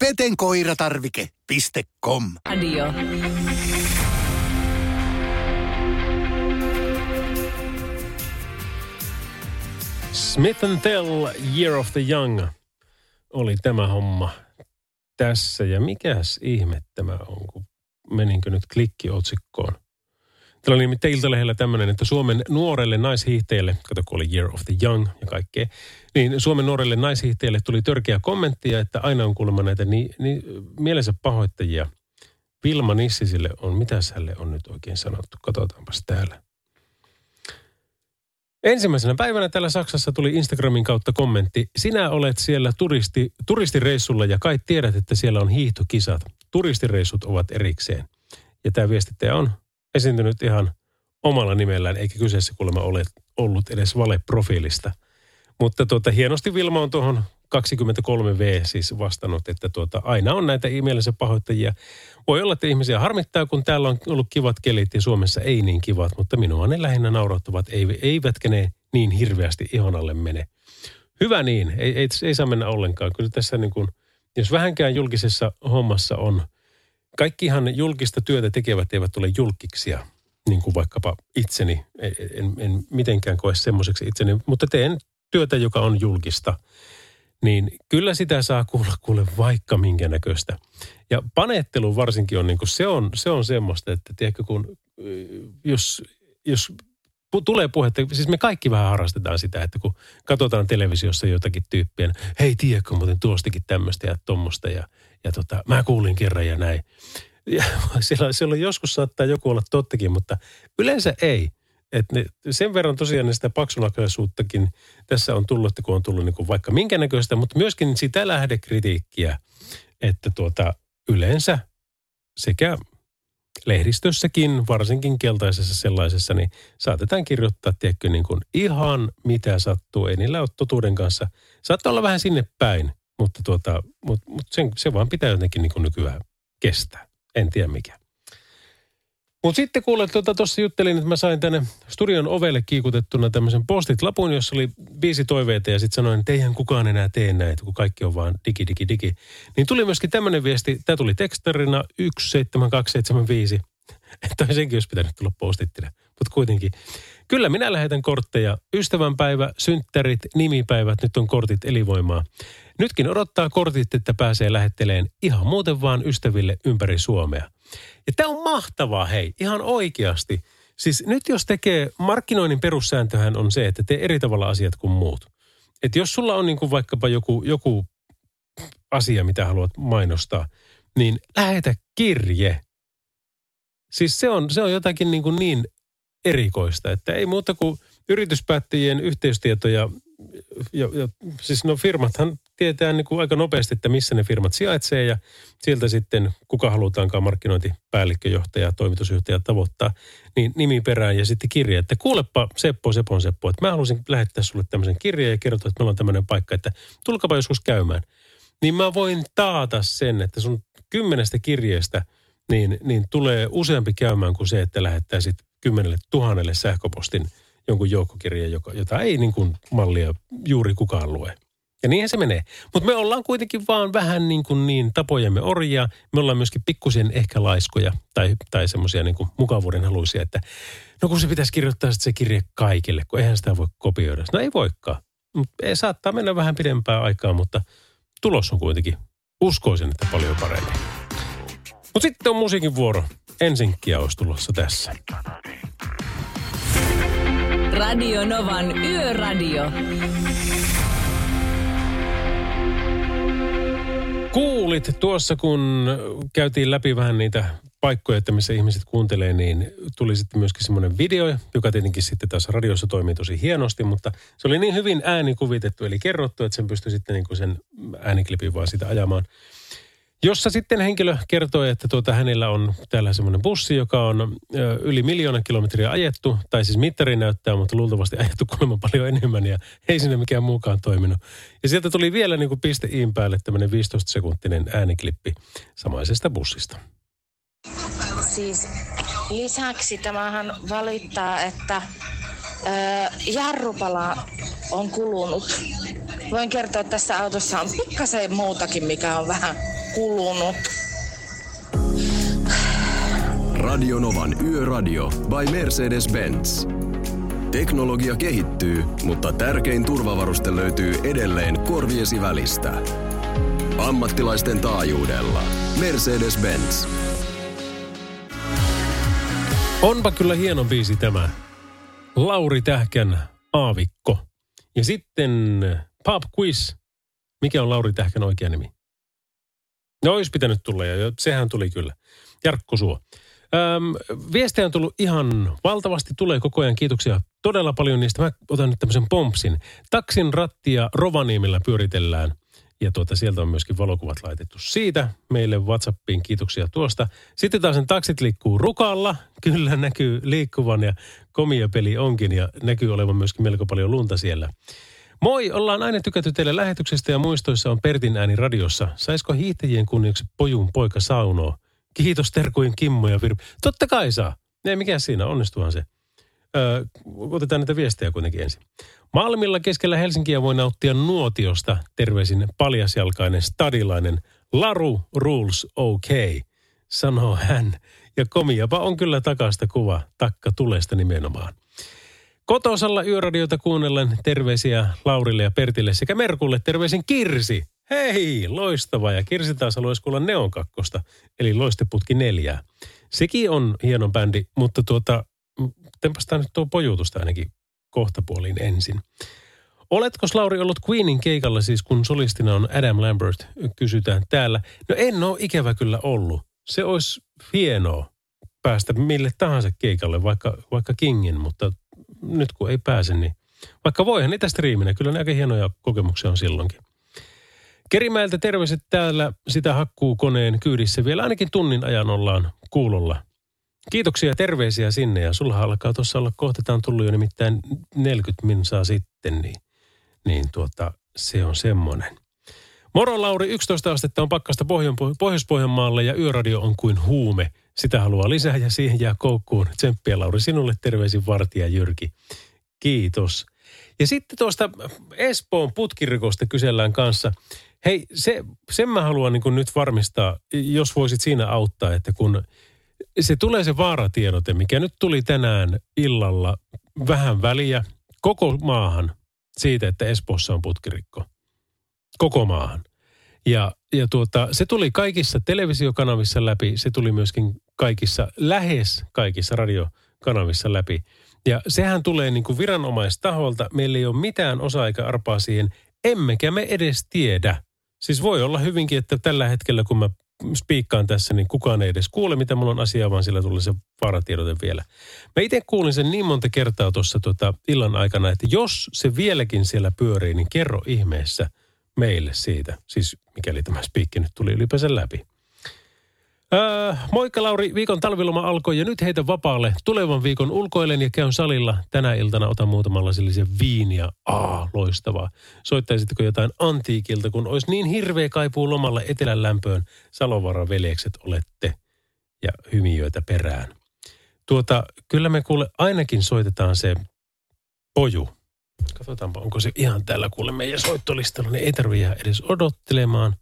Petenkoiratarvike.com Radio. Smith and Tell, Year of the Young oli tämä homma tässä. Ja mikäs ihme tämä on, kun meninkö nyt klikkiotsikkoon. Täällä oli nimittäin Iltalehdellä tämmöinen, että Suomen nuorelle naishiihtäjälle, kato kun oli Year of the Young ja kaikkea, niin Suomen nuorelle naishiihtäjälle tuli törkeä kommenttia, että aina on kuulemma näitä niin, niin mielensä pahoittajia. Vilma Nissisille on, mitä hälle on nyt oikein sanottu? Katsotaanpas täällä. Ensimmäisenä päivänä täällä Saksassa tuli Instagramin kautta kommentti. Sinä olet siellä turisti, turistireissulla ja kai tiedät, että siellä on hiihtokisat. Turistireissut ovat erikseen. Ja tämä viestittäjä on esiintynyt ihan omalla nimellään, eikä kyseessä kuulemma ole ollut edes valeprofiilista. Mutta tuota, hienosti Vilma on tuohon 23V siis vastannut, että tuota, aina on näitä ihmeellisiä pahoittajia. Voi olla, että ihmisiä harmittaa, kun täällä on ollut kivat kelit ja Suomessa ei niin kivat, mutta minua ne lähinnä naurattavat, eivätkä ne niin hirveästi ihon alle mene. Hyvä niin, ei, ei, ei saa mennä ollenkaan. Kyllä tässä niin kuin, jos vähänkään julkisessa hommassa on, kaikkihan julkista työtä tekevät eivät ole julkiksia, niin kuin vaikkapa itseni. En, en, en mitenkään koe semmoiseksi itseni, mutta teen työtä, joka on julkista – niin kyllä sitä saa kuulla kuule vaikka minkä näköistä. Ja panettelu varsinkin on, niin kuin, se, on, se on semmoista, että tiedätkö, kun jos, jos tulee puhetta, siis me kaikki vähän harrastetaan sitä, että kun katsotaan televisiossa jotakin tyyppiä, niin hei tiedätkö muuten tuostakin tämmöistä ja tuommoista ja, ja tota, mä kuulin kerran ja näin. Ja siellä, siellä joskus saattaa joku olla tottakin, mutta yleensä ei. Et ne, sen verran tosiaan sitä paksunakaisuuttakin tässä on tullut, että kun on tullut niin kuin vaikka minkä näköistä, mutta myöskin sitä lähdekritiikkiä, että tuota, yleensä sekä lehdistössäkin, varsinkin keltaisessa sellaisessa, niin saatetaan kirjoittaa, tiedätkö, niin kuin ihan mitä sattuu. Ei niillä ole totuuden kanssa. Saattaa olla vähän sinne päin, mutta, tuota, mutta, mutta sen, se vaan pitää jotenkin niin kuin nykyään kestää. En tiedä mikä. Mutta sitten kuule, tuossa tuota, juttelin, että mä sain tänne studion ovelle kiikutettuna tämmöisen postit-lapun, jossa oli viisi toiveita ja sitten sanoin, että eihän kukaan enää tee näitä, kun kaikki on vaan digi, digi, digi. Niin tuli myöskin tämmöinen viesti, tämä tuli tekstarina 17275, että senkin olisi pitänyt tulla postittina, mutta kuitenkin. Kyllä minä lähetän kortteja. Ystävänpäivä, synttärit, nimipäivät, nyt on kortit elinvoimaa. Nytkin odottaa kortit, että pääsee lähetteleen ihan muuten vaan ystäville ympäri Suomea. Ja tämä on mahtavaa, hei, ihan oikeasti. Siis nyt jos tekee, markkinoinnin perussääntöhän on se, että tee eri tavalla asiat kuin muut. Että jos sulla on niin kuin vaikkapa joku, joku asia, mitä haluat mainostaa, niin lähetä kirje. Siis se on, se on jotakin niin, kuin niin erikoista, että ei muuta kuin yrityspäättäjien yhteystietoja, ja, ja, siis no firmathan tietää niin kuin aika nopeasti, että missä ne firmat sijaitsee ja sieltä sitten kuka halutaankaan markkinointipäällikköjohtaja, toimitusjohtaja tavoittaa, niin nimi perään ja sitten kirje, että kuulepa Seppo, Sepon Seppo, että mä haluaisin lähettää sulle tämmöisen kirjeen ja kertoa, että meillä on tämmöinen paikka, että tulkapa joskus käymään. Niin mä voin taata sen, että sun kymmenestä kirjeestä niin, niin tulee useampi käymään kuin se, että lähettäisit kymmenelle tuhannelle sähköpostin jonkun joukkokirjeen, joka, jota ei niin kuin mallia juuri kukaan lue. Ja niinhän se menee. Mutta me ollaan kuitenkin vaan vähän niin kuin niin tapojemme orjia. Me ollaan myöskin pikkusen ehkä laiskoja tai, tai semmoisia niin mukavuuden haluisia, että no kun se pitäisi kirjoittaa se kirje kaikille, kun eihän sitä voi kopioida. No ei voikaan. Mutta saattaa mennä vähän pidempää aikaa, mutta tulos on kuitenkin, uskoisin, että paljon paremmin. Mutta sitten on musiikin vuoro. Ensinkin olisi tulossa tässä. Radio Novan Yöradio. Kuulit tuossa, kun käytiin läpi vähän niitä paikkoja, että missä ihmiset kuuntelee, niin tuli sitten myöskin semmoinen video, joka tietenkin sitten taas radiossa toimii tosi hienosti, mutta se oli niin hyvin äänikuvitettu, eli kerrottu, että sen pystyi sitten niin kuin sen ääniklipin vaan sitä ajamaan – jossa sitten henkilö kertoi, että tuota, hänellä on täällä semmoinen bussi, joka on ö, yli miljoona kilometriä ajettu, tai siis mittari näyttää, mutta luultavasti ajettu kuulemma paljon enemmän ja ei sinne mikään muukaan toiminut. Ja sieltä tuli vielä niin kuin piste iin päälle tämmöinen 15-sekuntinen ääniklippi samaisesta bussista. Siis lisäksi tämähän valittaa, että ö, jarrupala on kulunut. Voin kertoa, että tässä autossa on pikkasen muutakin, mikä on vähän kulunut. Radionovan Yöradio by Mercedes-Benz. Teknologia kehittyy, mutta tärkein turvavaruste löytyy edelleen korviesi välistä. Ammattilaisten taajuudella. Mercedes-Benz. Onpa kyllä hieno biisi tämä. Lauri Tähkän Aavikko. Ja sitten Pop Quiz. Mikä on Lauri Tähkän oikea nimi? No olisi pitänyt tulla ja sehän tuli kyllä. Jarkko Suo. Öm, viestejä on tullut ihan valtavasti, tulee koko ajan. Kiitoksia todella paljon niistä. Mä otan nyt tämmöisen pompsin. Taksin rattia Rovaniemillä pyöritellään. Ja tuota, sieltä on myöskin valokuvat laitettu siitä meille WhatsAppiin. Kiitoksia tuosta. Sitten taas sen taksit liikkuu rukalla. Kyllä näkyy liikkuvan ja komia peli onkin ja näkyy olevan myöskin melko paljon lunta siellä. Moi, ollaan aina tykätty teille lähetyksestä ja muistoissa on Pertin ääni radiossa. Saisiko hiihtäjien kunniaksi pojun poika saunoo? Kiitos terkuin Kimmo ja Virpi. Totta kai saa. Ei mikä siinä, onnistuhan se. Öö, otetaan näitä viestejä kuitenkin ensin. Malmilla keskellä Helsinkiä voi nauttia nuotiosta. Terveisin paljasjalkainen stadilainen Laru Rules OK, sanoo hän. Ja komiapa on kyllä takasta kuva, takka tulesta nimenomaan. Kotosalla yöradiota kuunnellen terveisiä Laurille ja Pertille sekä Merkulle terveisin Kirsi. Hei, loistava. Ja Kirsi taas haluaisi kuulla Neon kakkosta, eli Loisteputki neljää. Sekin on hieno bändi, mutta tuota, tempastaan nyt tuo pojutusta ainakin kohtapuoliin ensin. Oletko Lauri ollut Queenin keikalla siis, kun solistina on Adam Lambert, kysytään täällä. No en ole ikävä kyllä ollut. Se olisi hienoa päästä mille tahansa keikalle, vaikka, vaikka Kingin, mutta nyt kun ei pääse, niin vaikka voihan niitä striiminä, kyllä ne aika hienoja kokemuksia on silloinkin. Kerimäeltä terveiset täällä sitä hakkuu koneen kyydissä. Vielä ainakin tunnin ajan ollaan kuulolla. Kiitoksia terveisiä sinne ja sulla alkaa tuossa olla kohta, tullut jo nimittäin 40 minsaa sitten, niin, niin tuota, se on semmoinen. Moro Lauri, 11 astetta on pakkasta Pohjois-Pohjanmaalle ja yöradio on kuin huume. Sitä haluaa lisää ja siihen jää koukkuun. Tsemppiä Lauri sinulle terveisin vartija Jyrki. Kiitos. Ja sitten tuosta Espoon putkirikosta kysellään kanssa. Hei, se, sen mä haluan niin nyt varmistaa, jos voisit siinä auttaa, että kun se tulee se vaaratiedote, mikä nyt tuli tänään illalla vähän väliä koko maahan siitä, että Espoossa on putkirikko. Koko maahan. Ja, ja tuota, se tuli kaikissa televisiokanavissa läpi, se tuli myöskin kaikissa, lähes kaikissa radiokanavissa läpi. Ja sehän tulee niin kuin viranomaistaholta. Meillä ei ole mitään osa eikä arpaa siihen, emmekä me edes tiedä. Siis voi olla hyvinkin, että tällä hetkellä kun mä spiikkaan tässä, niin kukaan ei edes kuule, mitä mulla on asiaa, vaan sillä tulee se vaaratiedote vielä. Mä itse kuulin sen niin monta kertaa tuossa tota illan aikana, että jos se vieläkin siellä pyörii, niin kerro ihmeessä meille siitä. Siis mikäli tämä spiikki nyt tuli ylipäänsä läpi. Öö, moikka Lauri, viikon talviloma alkoi ja nyt heitä vapaalle. Tulevan viikon ulkoilen ja käyn salilla. Tänä iltana otan muutamalla sillisen viiniä. Aa, loistavaa. Soittaisitteko jotain antiikilta, kun olisi niin hirveä kaipuu lomalle etelän lämpöön. Salovaaran veljekset olette ja hymiöitä perään. Tuota, kyllä me kuule ainakin soitetaan se poju. Katsotaanpa, onko se ihan täällä kuule meidän soittolistalla, niin ei tarvitse edes odottelemaan.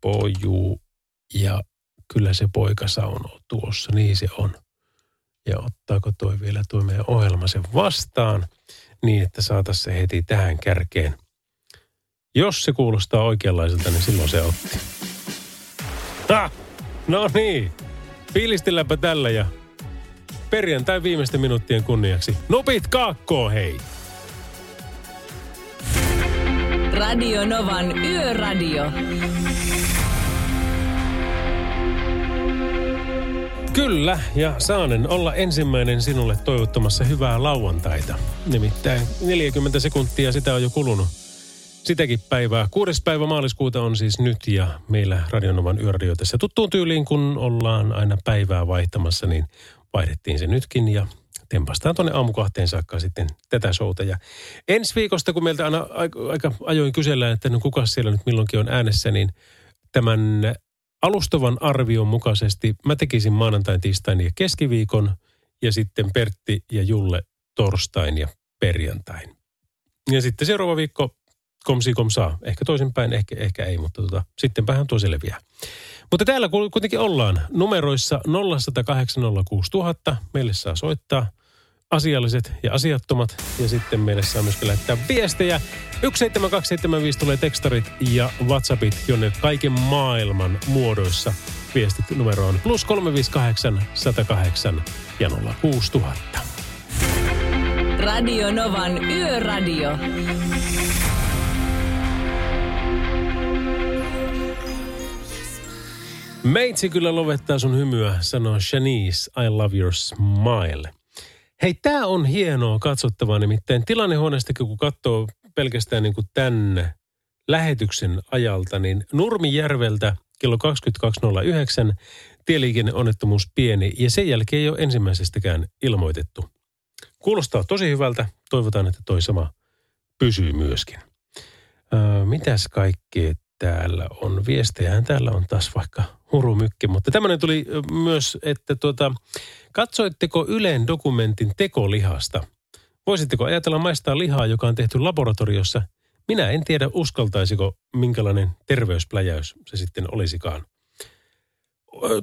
Poju ja kyllä se poika saunoo tuossa, niin se on. Ja ottaako toi vielä tuo meidän ohjelma sen vastaan, niin että saataisiin se heti tähän kärkeen. Jos se kuulostaa oikeanlaiselta, niin silloin se otti. Ha! No niin, fiilistelläänpä tällä ja perjantai viimeisten minuuttien kunniaksi. Nopit kaakkoon, hei! Radio Novan Yöradio. Kyllä, ja saanen olla ensimmäinen sinulle toivottamassa hyvää lauantaita. Nimittäin 40 sekuntia sitä on jo kulunut. Sitäkin päivää. Kuudes päivä maaliskuuta on siis nyt ja meillä Radionovan yöradio tässä tuttuun tyyliin, kun ollaan aina päivää vaihtamassa, niin vaihdettiin se nytkin ja tempastaan tuonne aamukahteen saakka sitten tätä showta. Ja ensi viikosta, kun meiltä aina aika ajoin kysellään, että no kuka siellä nyt milloinkin on äänessä, niin tämän alustavan arvion mukaisesti mä tekisin maanantain, tiistain ja keskiviikon ja sitten Pertti ja Julle torstain ja perjantain. Ja sitten seuraava viikko komsi komsaa. Ehkä toisinpäin, ehkä, ehkä ei, mutta tota, sittenpähän tuo selviää. Mutta täällä kuitenkin ollaan numeroissa 0806000. Meille saa soittaa – asialliset ja asiattomat. Ja sitten meille saa myös lähettää viestejä. 17275 tulee tekstarit ja WhatsAppit, jonne kaiken maailman muodoissa viestit numeroon plus 358 108 ja 06000. Radio Novan Yöradio. Meitsi kyllä lovettaa sun hymyä, sanoo Shanice, I love your smile. Hei, tämä on hienoa katsottavaa nimittäin tilannehuoneesta, kun katsoo pelkästään niin kuin tämän lähetyksen ajalta, niin Nurmijärveltä kello 22.09 tieliikenneonnettomuus pieni ja sen jälkeen ei ole ensimmäisestäkään ilmoitettu. Kuulostaa tosi hyvältä. Toivotaan, että toi sama pysyy myöskin. Öö, mitäs kaikkea täällä on? Viestejähän täällä on taas vaikka hurumykki, mutta tämmöinen tuli myös, että tuota, Katsoitteko Ylen dokumentin tekolihasta? Voisitteko ajatella maistaa lihaa, joka on tehty laboratoriossa? Minä en tiedä, uskaltaisiko, minkälainen terveyspläjäys se sitten olisikaan.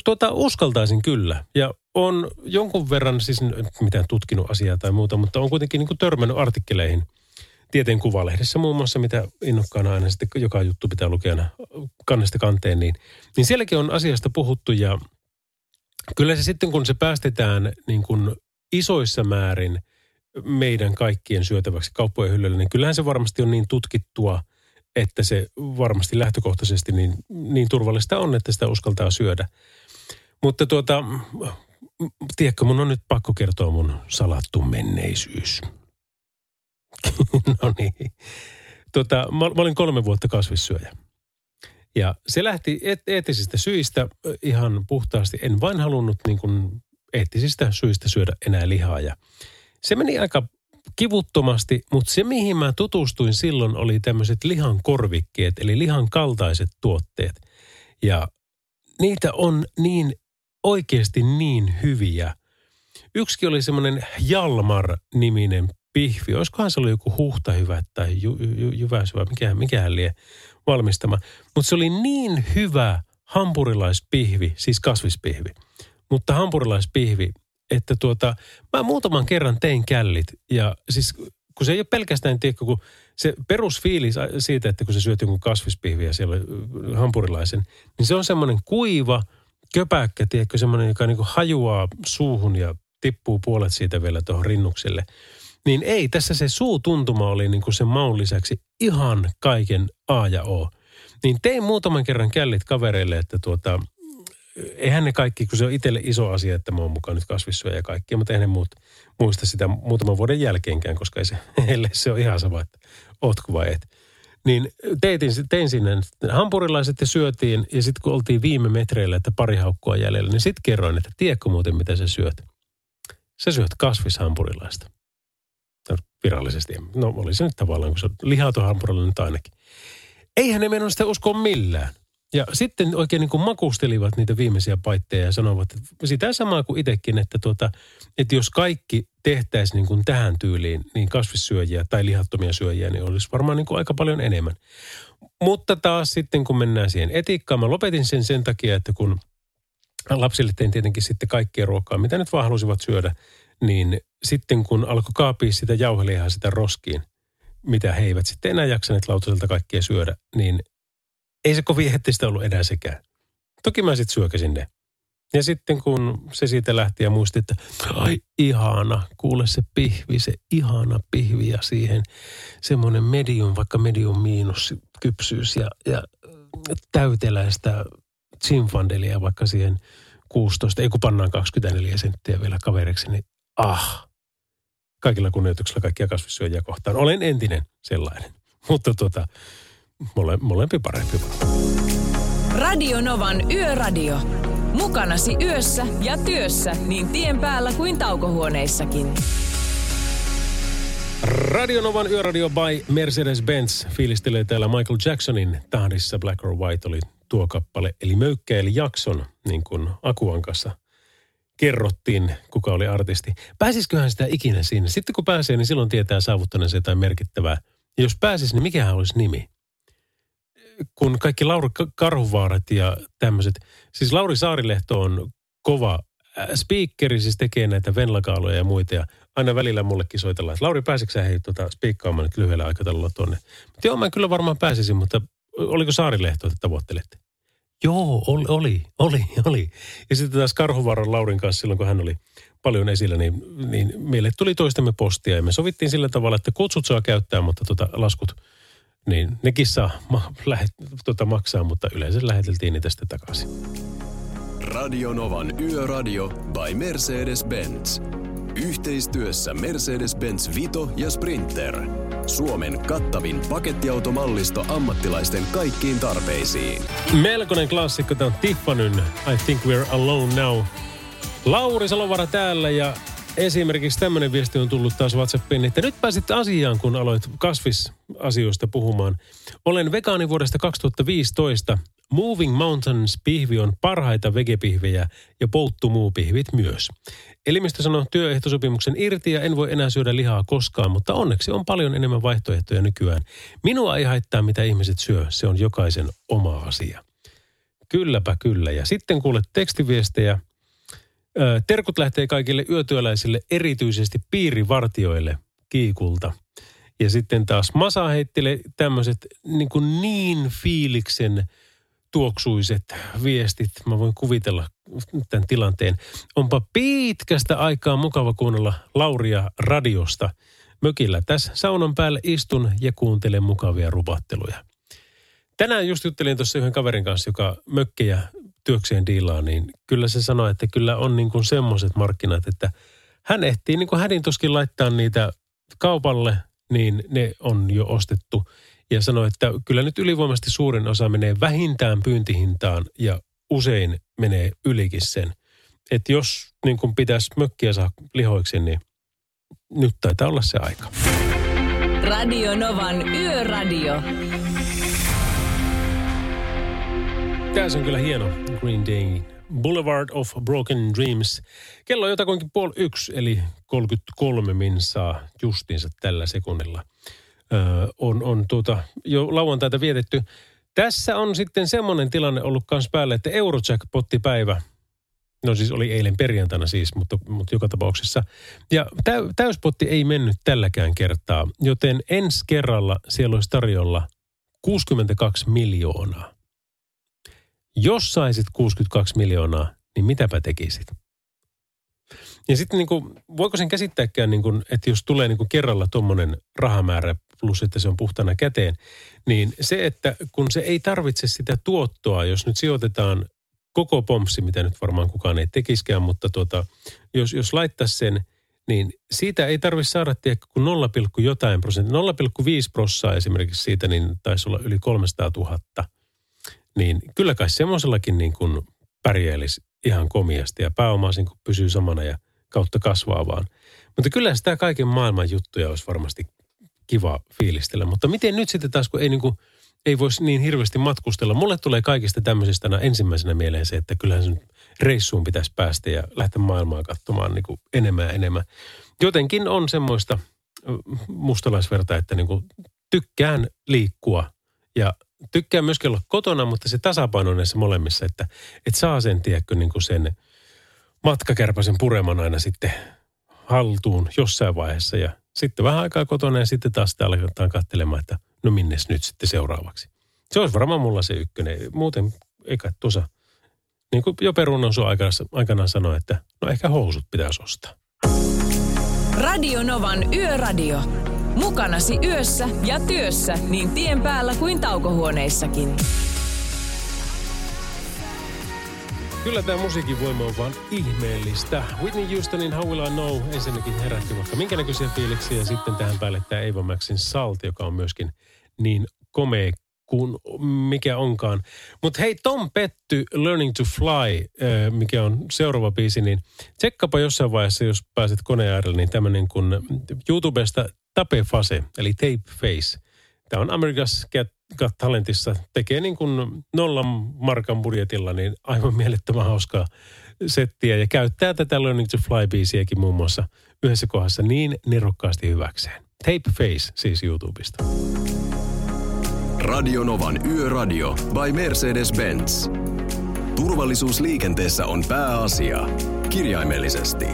Tuota, uskaltaisin kyllä. Ja on jonkun verran, siis mitään tutkinut asiaa tai muuta, mutta on kuitenkin niin törmännyt artikkeleihin tieteen kuvalehdessä muun muassa, mitä innokkaana aina sitten joka juttu pitää lukea kannesta kanteen, niin, niin sielläkin on asiasta puhuttu ja kyllä se sitten, kun se päästetään niin kuin isoissa määrin meidän kaikkien syötäväksi kauppojen hyllylle, niin kyllähän se varmasti on niin tutkittua, että se varmasti lähtökohtaisesti niin, niin turvallista on, että sitä uskaltaa syödä. Mutta tuota, tiedätkö, mun on nyt pakko kertoa mun salattu menneisyys. no niin. Tota, mä, mä olin kolme vuotta kasvissyöjä. Ja se lähti eettisistä syistä ihan puhtaasti. En vain halunnut niin kuin eettisistä syistä syödä enää lihaa. Ja se meni aika kivuttomasti, mutta se mihin mä tutustuin silloin oli tämmöiset lihan korvikkeet, eli lihan kaltaiset tuotteet. Ja niitä on niin oikeasti niin hyviä. Yksi oli semmoinen Jalmar-niminen pihvi. Olisikohan se ollut joku huhta hyvä tai ju, ju, jyväsyvä, mikä, mikähän lie valmistama. Mutta se oli niin hyvä hampurilaispihvi, siis kasvispihvi, mutta hampurilaispihvi, että tuota, mä muutaman kerran tein källit ja siis kun se ei ole pelkästään, tiedätkö, kun se perusfiilis siitä, että kun se syöt jonkun kasvispihviä siellä hampurilaisen, niin se on semmoinen kuiva, köpäkkä, tiedätkö, semmoinen, joka niin hajuaa suuhun ja tippuu puolet siitä vielä tuohon rinnukselle. Niin ei, tässä se suutuntuma oli niin kuin sen maun lisäksi ihan kaiken A ja O. Niin tein muutaman kerran källit kavereille, että tuota, eihän ne kaikki, kun se on itselle iso asia, että mä oon mukaan nyt kasvissyöjä ja kaikki, mutta eihän ne muut muista sitä muutaman vuoden jälkeenkään, koska ei se, heille se on ihan sama, että ootko vai et. Niin teitin, tein sinne hampurilaiset ja syötiin, ja sitten kun oltiin viime metreillä, että pari haukkua jäljellä, niin sitten kerroin, että tiedätkö muuten, mitä sä syöt? Sä syöt kasvishampurilaista. Virallisesti. No oli se nyt tavallaan, kun se hampurilainen nyt ainakin. Eihän ne mennyt sitä uskoa millään. Ja sitten oikein niin kuin makustelivat niitä viimeisiä paitteja ja sanovat, että sitä samaa kuin itsekin, että, tuota, että jos kaikki tehtäisiin niin kuin tähän tyyliin, niin kasvissyöjiä tai lihattomia syöjiä, niin olisi varmaan niin kuin aika paljon enemmän. Mutta taas sitten, kun mennään siihen etiikkaan, mä lopetin sen sen takia, että kun lapsille tein tietenkin sitten kaikkea ruokaa, mitä nyt vaan halusivat syödä, niin sitten kun alkoi kaapia sitä jauhelihaa sitä roskiin, mitä he eivät sitten enää jaksaneet lautaselta kaikkea syödä, niin ei se kovin hettistä ollut enää sekään. Toki mä sitten syökäsin ne. Ja sitten kun se siitä lähti ja muisti, että ai ihana, kuule se pihvi, se ihana pihvi ja siihen semmoinen medium, vaikka medium miinus kypsyys ja, ja täyteläistä zinfandelia vaikka siihen 16, ei kun pannaan 24 senttiä vielä kaveriksi, niin ah, kaikilla kunnioituksella kaikkia kasvissyöjiä kohtaan. Olen entinen sellainen, mutta tota, mole, molempi parempi. Radio Novan Yöradio. Mukanasi yössä ja työssä niin tien päällä kuin taukohuoneissakin. Radionovan Yöradio by Mercedes-Benz fiilistelee täällä Michael Jacksonin tahdissa Black or White oli tuo kappale, eli Möykkäili Jackson, niin kuin Akuan kanssa kerrottiin, kuka oli artisti. Pääsisiköhän sitä ikinä sinne? Sitten kun pääsee, niin silloin tietää saavuttaneensa jotain merkittävää. Ja jos pääsisi, niin mikähän olisi nimi? kun kaikki Lauri Karhuvaarat ja tämmöiset, siis Lauri Saarilehto on kova äh, speakeri, siis tekee näitä venlakaaloja ja muita ja aina välillä mullekin soitellaan, että Lauri pääsikö sä hei tota, spiikkaamaan nyt lyhyellä aikataululla tuonne? Mutta joo, mä kyllä varmaan pääsisin, mutta oliko Saarilehto, että tavoittelette? Joo, oli, oli, oli, oli. Ja sitten taas Karhuvaaran Laurin kanssa silloin, kun hän oli paljon esillä, niin, niin meille tuli toistemme postia ja me sovittiin sillä tavalla, että kutsut saa käyttää, mutta tota, laskut – niin nekin saa ma- lähet, tota maksaa, mutta yleensä läheteltiin niitä sitten takaisin. Radio Novan Yöradio by Mercedes-Benz. Yhteistyössä Mercedes-Benz Vito ja Sprinter. Suomen kattavin pakettiautomallisto ammattilaisten kaikkiin tarpeisiin. Melkoinen klassikko, tämä on Tiffanyn I Think We're Alone Now. Lauri Salovara täällä ja Esimerkiksi tämmöinen viesti on tullut taas WhatsAppiin, että nyt pääsit asiaan, kun aloit kasvisasioista puhumaan. Olen vegaani vuodesta 2015. Moving Mountains pihvi on parhaita vegepihvejä ja pouttumuu-pihvit myös. Elimistö sanoo työehtosopimuksen irti ja en voi enää syödä lihaa koskaan, mutta onneksi on paljon enemmän vaihtoehtoja nykyään. Minua ei haittaa, mitä ihmiset syö. Se on jokaisen oma asia. Kylläpä kyllä. Ja sitten kuulet tekstiviestejä – Terkut lähtee kaikille yötyöläisille, erityisesti piirivartioille kiikulta. Ja sitten taas Masa heittelee tämmöiset niin, niin fiiliksen tuoksuiset viestit. Mä voin kuvitella tämän tilanteen. Onpa pitkästä aikaa mukava kuunnella Lauria radiosta. Mökillä tässä saunan päälle istun ja kuuntelen mukavia rupatteluja. Tänään just juttelin tuossa yhden kaverin kanssa, joka mökkejä työkseen diilaa, niin kyllä se sanoi, että kyllä on niin kuin semmoiset markkinat, että hän ehtii niin kuin hädin tuskin laittaa niitä kaupalle, niin ne on jo ostettu. Ja sanoi, että kyllä nyt ylivoimasti suurin osa menee vähintään pyyntihintaan ja usein menee ylikin sen. Että jos niin kuin pitäisi mökkiä saa lihoiksi, niin nyt taitaa olla se aika. Radio Novan Yöradio. Tässä on kyllä hieno Green Day. Boulevard of Broken Dreams. Kello on jotakuinkin puoli yksi, eli 33 minsaa justiinsa tällä sekunnilla. Öö, on on tuota, jo lauantaita vietetty. Tässä on sitten semmoinen tilanne ollut myös päällä, että Eurojackpotti-päivä, no siis oli eilen perjantaina siis, mutta, mutta joka tapauksessa. Ja tä, täyspotti ei mennyt tälläkään kertaa, joten ensi kerralla siellä olisi tarjolla 62 miljoonaa. Jos saisit 62 miljoonaa, niin mitäpä tekisit? Ja sitten niin kuin, voiko sen käsittääkään, niin kuin, että jos tulee niin kuin kerralla tuommoinen rahamäärä plus että se on puhtana käteen, niin se, että kun se ei tarvitse sitä tuottoa, jos nyt sijoitetaan koko pompsi, mitä nyt varmaan kukaan ei tekiskään, mutta tuota, jos, jos laittaisi sen, niin siitä ei tarvitse saada tiedä kuin 0, jotain prosenttia. 0,5 prossaa esimerkiksi siitä, niin taisi olla yli 300 000. Niin kyllä kai semmoisellakin niin kuin pärjäilisi ihan komiasti ja pääoma niin kuin pysyy samana ja kautta kasvaa vaan. Mutta kyllä sitä kaiken maailman juttuja olisi varmasti kiva fiilistellä. Mutta miten nyt sitten taas, kun ei, niin kuin, ei voisi niin hirveästi matkustella. Mulle tulee kaikista tämmöisistä ensimmäisenä mieleen se, että kyllähän sen reissuun pitäisi päästä ja lähteä maailmaa katsomaan niin kuin enemmän ja enemmän. Jotenkin on semmoista mustalaisverta, että niin kuin tykkään liikkua ja tykkään myöskin olla kotona, mutta se tasapaino näissä molemmissa, että, että saa sen, tiedätkö, niin kuin sen matkakärpäsen pureman aina sitten haltuun jossain vaiheessa ja sitten vähän aikaa kotona ja sitten taas sitä aletaan katselemaan, että no minnes nyt sitten seuraavaksi. Se olisi varmaan mulla se ykkönen. Muuten eikä tuossa, niin kuin jo Perunan sun aikanaan, aikanaan sanoi, että no ehkä housut pitäisi ostaa. Radio Novan Yöradio. Mukanasi yössä ja työssä niin tien päällä kuin taukohuoneissakin. Kyllä tämä musiikin voima on vaan ihmeellistä. Whitney Houstonin How Will I Know ensinnäkin herätti vaikka minkä näköisiä fiiliksiä ja sitten tähän päälle tämä Eva Maxin Salt, joka on myöskin niin komea kuin mikä onkaan. Mutta hei, Tom Petty, Learning to Fly, mikä on seuraava biisi, niin tsekkapa jossain vaiheessa, jos pääset koneen äärelle, niin tämmöinen kuin YouTubesta Tape Face, eli Tape Face. Tämä on America's Got, Got Talentissa, tekee niin kuin nollan markan budjetilla, niin aivan mielettömän hauskaa settiä ja käyttää tätä Learning to Fly-biisiäkin muun muassa yhdessä kohdassa niin nerokkaasti hyväkseen. Tape Face siis YouTubesta. Radionovan Yöradio by Mercedes-Benz. Turvallisuus liikenteessä on pääasia. Kirjaimellisesti.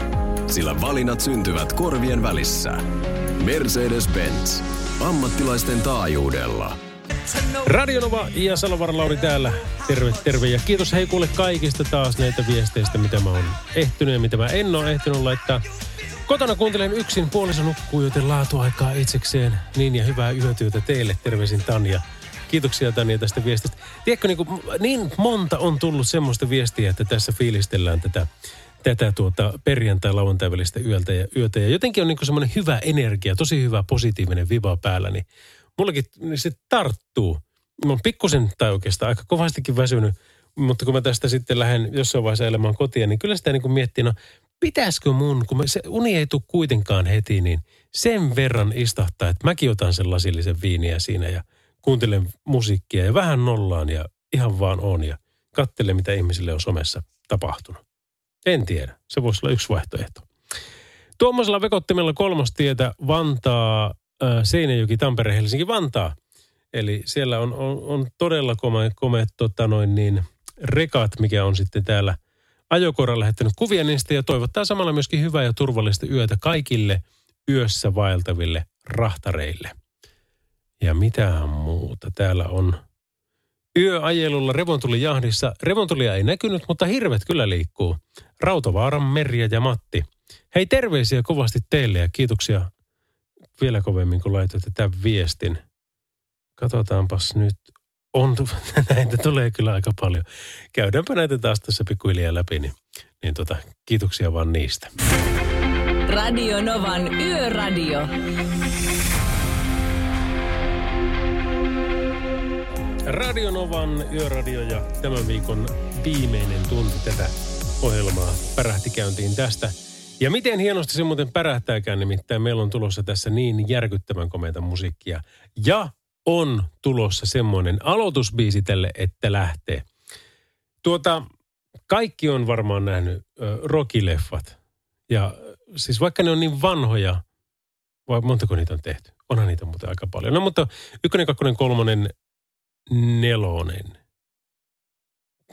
Sillä valinnat syntyvät korvien välissä. Mercedes-Benz. Ammattilaisten taajuudella. Radionova ja Salovaara Lauri täällä. Terve, terve. Ja kiitos hei kuule kaikista taas näitä viesteistä, mitä mä oon ehtynyt ja mitä mä en ole ehtynyt laittaa. Kotona kuuntelen yksin, puoliso nukkuu, joten laatuaikaa itsekseen. Niin ja hyvää yötyötä teille. Terveisin Tanja. Kiitoksia Tanja tästä viestistä. Tiedätkö, niin, kuin, niin monta on tullut semmoista viestiä, että tässä fiilistellään tätä, tätä tuota perjantai lauantai välistä yöltä ja yötä. Ja jotenkin on niin semmoinen hyvä energia, tosi hyvä positiivinen viva päällä, niin mullakin niin se tarttuu. Mä oon pikkusen tai oikeastaan aika kovastikin väsynyt, mutta kun mä tästä sitten lähden jossain vaiheessa elämään kotiin, niin kyllä sitä niin kuin miettii, no pitäisikö mun, kun se uni ei tule kuitenkaan heti, niin sen verran istahtaa, että mäkin otan sen lasillisen viiniä siinä ja kuuntelen musiikkia ja vähän nollaan ja ihan vaan on ja katselen, mitä ihmisille on somessa tapahtunut. En tiedä. Se voisi olla yksi vaihtoehto. Tuommoisella vekottimella kolmostietä Vantaa, Seinäjoki, Tampere, Helsinki, Vantaa. Eli siellä on, on, on todella komeat, komeat tota niin, rekat, mikä on sitten täällä ajokoira lähettänyt kuvia niistä ja toivottaa samalla myöskin hyvää ja turvallista yötä kaikille yössä vaeltaville rahtareille. Ja mitään muuta. Täällä on yöajelulla revontulijahdissa. Revontulia ei näkynyt, mutta hirvet kyllä liikkuu. Rautavaaran Merja ja Matti. Hei terveisiä kovasti teille ja kiitoksia vielä kovemmin, kun laitoitte tämän viestin. Katsotaanpas nyt. On, näitä tulee kyllä aika paljon. Käydäänpä näitä taas tässä pikkuhiljaa läpi, niin, niin tota, kiitoksia vaan niistä. Radio Novan Yöradio. Radionovan Yöradio ja tämän viikon viimeinen tunti tätä ohjelmaa pärähti käyntiin tästä. Ja miten hienosti se muuten pärähtääkään, nimittäin meillä on tulossa tässä niin järkyttävän komeita musiikkia. Ja on tulossa semmoinen aloitusbiisi tälle, että lähtee. Tuota, kaikki on varmaan nähnyt ö, rockileffat. Ja siis vaikka ne on niin vanhoja, vai montako niitä on tehty? Onhan niitä muuten aika paljon. No mutta ykkönen, kakkonen, kolmonen, nelonen.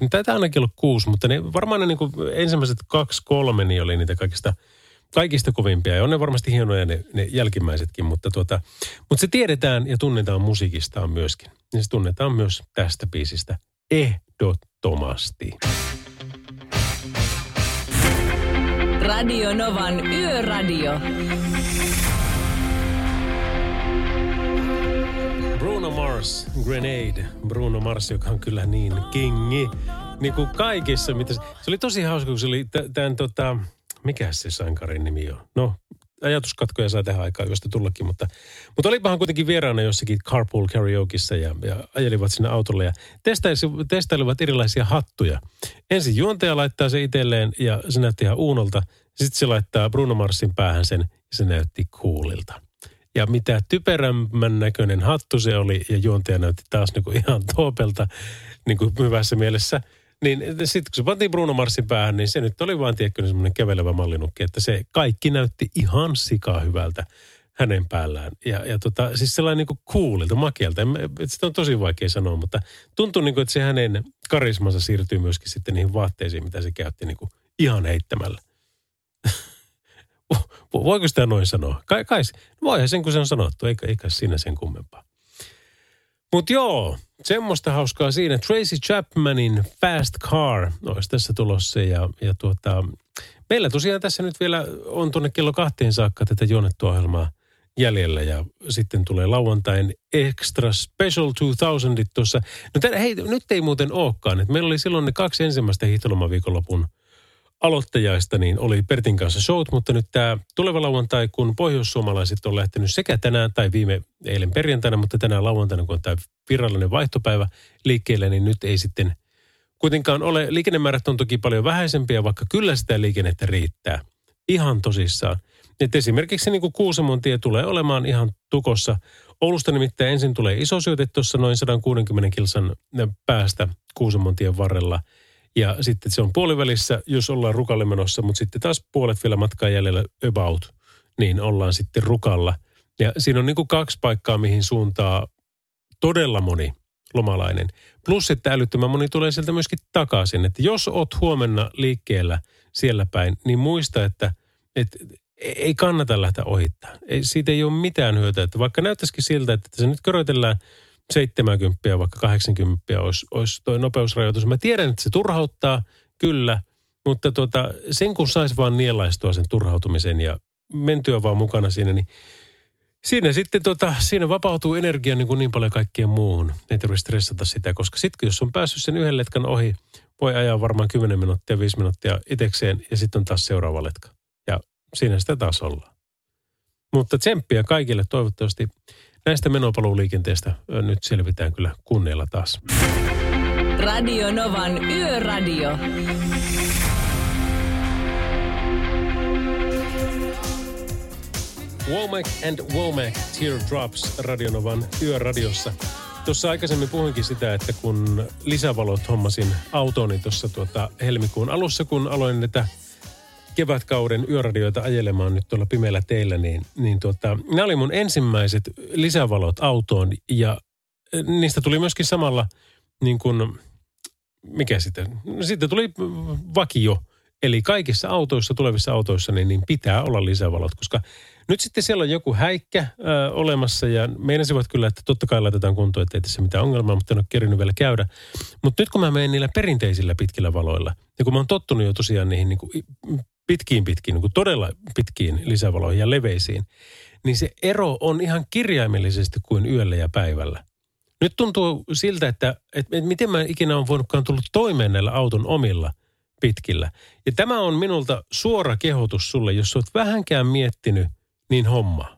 Taitaa ainakin olla kuusi, mutta ne, varmaan ne niin kuin ensimmäiset kaksi, kolme niin oli niitä kaikista, kaikista kovimpia. Ja on ne varmasti hienoja ne, ne jälkimmäisetkin, mutta, tuota, mutta se tiedetään ja tunnetaan musiikistaan myöskin. Ja se tunnetaan myös tästä biisistä ehdottomasti. Radio Novan Yöradio. Bruno Mars, Grenade. Bruno Mars, joka on kyllä niin kingi. Niin kuin kaikissa, mitä se... oli tosi hauska, kun se oli tämän tota... Mikä se sankarin nimi on? No, ajatuskatkoja saa tähän aikaan josta tullakin, mutta, mutta olipahan kuitenkin vieraana jossakin Carpool Karaokeissa ja, ja ajelivat sinne autolle ja testaili- testailivat erilaisia hattuja. Ensin juontaja laittaa se itselleen ja se näytti ihan uunolta. Sitten se laittaa Bruno Marsin päähän sen ja se näytti coolilta. Ja mitä typerämmän näköinen hattu se oli ja juontaja näytti taas niin kuin ihan toopelta niin kuin hyvässä mielessä. Niin sitten kun se pantiin Bruno Marsin päähän, niin se nyt oli vaan tiedätkö semmoinen kävelevä mallinukki, että se kaikki näytti ihan sikaa hyvältä hänen päällään. Ja, ja tota, siis sellainen niin kuin coolilta, makealta. Sitä on tosi vaikea sanoa, mutta tuntuu niin kuin, että se hänen karismansa siirtyy myöskin sitten niihin vaatteisiin, mitä se käytti niin kuin ihan heittämällä. Vo- Voiko sitä noin sanoa? Kai, kai, voihan sen, kun se on sanottu, eikä, eikä siinä sen kummempaa. Mutta joo, semmoista hauskaa siinä. Tracy Chapmanin Fast Car olisi tässä tulossa ja, ja tuota, meillä tosiaan tässä nyt vielä on tuonne kello kahteen saakka tätä juonnettua ohjelmaa jäljellä ja sitten tulee lauantain Extra Special 2000 tuossa. No tä, hei, nyt ei muuten olekaan. Et meillä oli silloin ne kaksi ensimmäistä hiihtolomaviikonlopun aloittajaista, niin oli Pertin kanssa showt, mutta nyt tämä tuleva lauantai, kun pohjoissuomalaiset on lähtenyt sekä tänään tai viime eilen perjantaina, mutta tänään lauantaina, kun on tämä virallinen vaihtopäivä liikkeelle, niin nyt ei sitten kuitenkaan ole. Liikennemäärät on toki paljon vähäisempiä, vaikka kyllä sitä liikennettä riittää. Ihan tosissaan. Et esimerkiksi niin kuin Kuusamon tie tulee olemaan ihan tukossa. Oulusta nimittäin ensin tulee iso syöte tuossa noin 160 kilsan päästä Kuusamon tien varrella. Ja sitten se on puolivälissä, jos ollaan rukalle menossa, mutta sitten taas puolet vielä matkaa jäljellä about, niin ollaan sitten rukalla. Ja siinä on niin kuin kaksi paikkaa, mihin suuntaa todella moni lomalainen. Plus, että älyttömän moni tulee sieltä myöskin takaisin. Että jos oot huomenna liikkeellä siellä päin, niin muista, että, että ei kannata lähteä ohittaa. Ei, siitä ei ole mitään hyötyä. Että vaikka näyttäisikin siltä, että se nyt köröitellään 70 vaikka 80 olisi, olisi toi nopeusrajoitus. Mä tiedän, että se turhauttaa, kyllä, mutta tuota, sen kun saisi vaan nielaistua sen turhautumisen ja mentyä vaan mukana siinä, niin Siinä sitten tota, siinä vapautuu energia niin, kuin niin paljon kaikkeen muuhun. Ei tarvitse stressata sitä, koska sitten jos on päässyt sen yhden letkan ohi, voi ajaa varmaan 10 minuuttia, 5 minuuttia itekseen ja sitten on taas seuraava letka. Ja siinä sitä taas ollaan. Mutta tsemppiä kaikille toivottavasti näistä menopaluuliikenteestä nyt selvitään kyllä kunnialla taas. Radio Novan Yöradio. Womack and Womack Teardrops Radionovan yöradiossa. Tuossa aikaisemmin puhuinkin sitä, että kun lisävalot hommasin autoni tuossa tuota helmikuun alussa, kun aloin näitä kevätkauden yöradioita ajelemaan nyt tuolla pimeällä teillä, niin, niin tuota, nämä oli mun ensimmäiset lisävalot autoon ja eh, niistä tuli myöskin samalla niin kuin, mikä sitten, sitten tuli vakio. Eli kaikissa autoissa, tulevissa autoissa, niin, niin pitää olla lisävalot, koska nyt sitten siellä on joku häikkä ö, olemassa ja meinasivat kyllä, että totta kai laitetaan kuntoon, että ei tässä mitään ongelmaa, mutta en ole kerinyt vielä käydä. Mutta nyt kun mä menen niillä perinteisillä pitkillä valoilla, ja kun mä oon tottunut jo tosiaan niihin niin kuin pitkiin pitkiin, niin kuin todella pitkiin lisävaloihin ja leveisiin, niin se ero on ihan kirjaimellisesti kuin yöllä ja päivällä. Nyt tuntuu siltä, että, että, että miten mä ikinä on voinutkaan tullut toimeen näillä auton omilla pitkillä. Ja tämä on minulta suora kehotus sulle, jos olet vähänkään miettinyt, niin homma.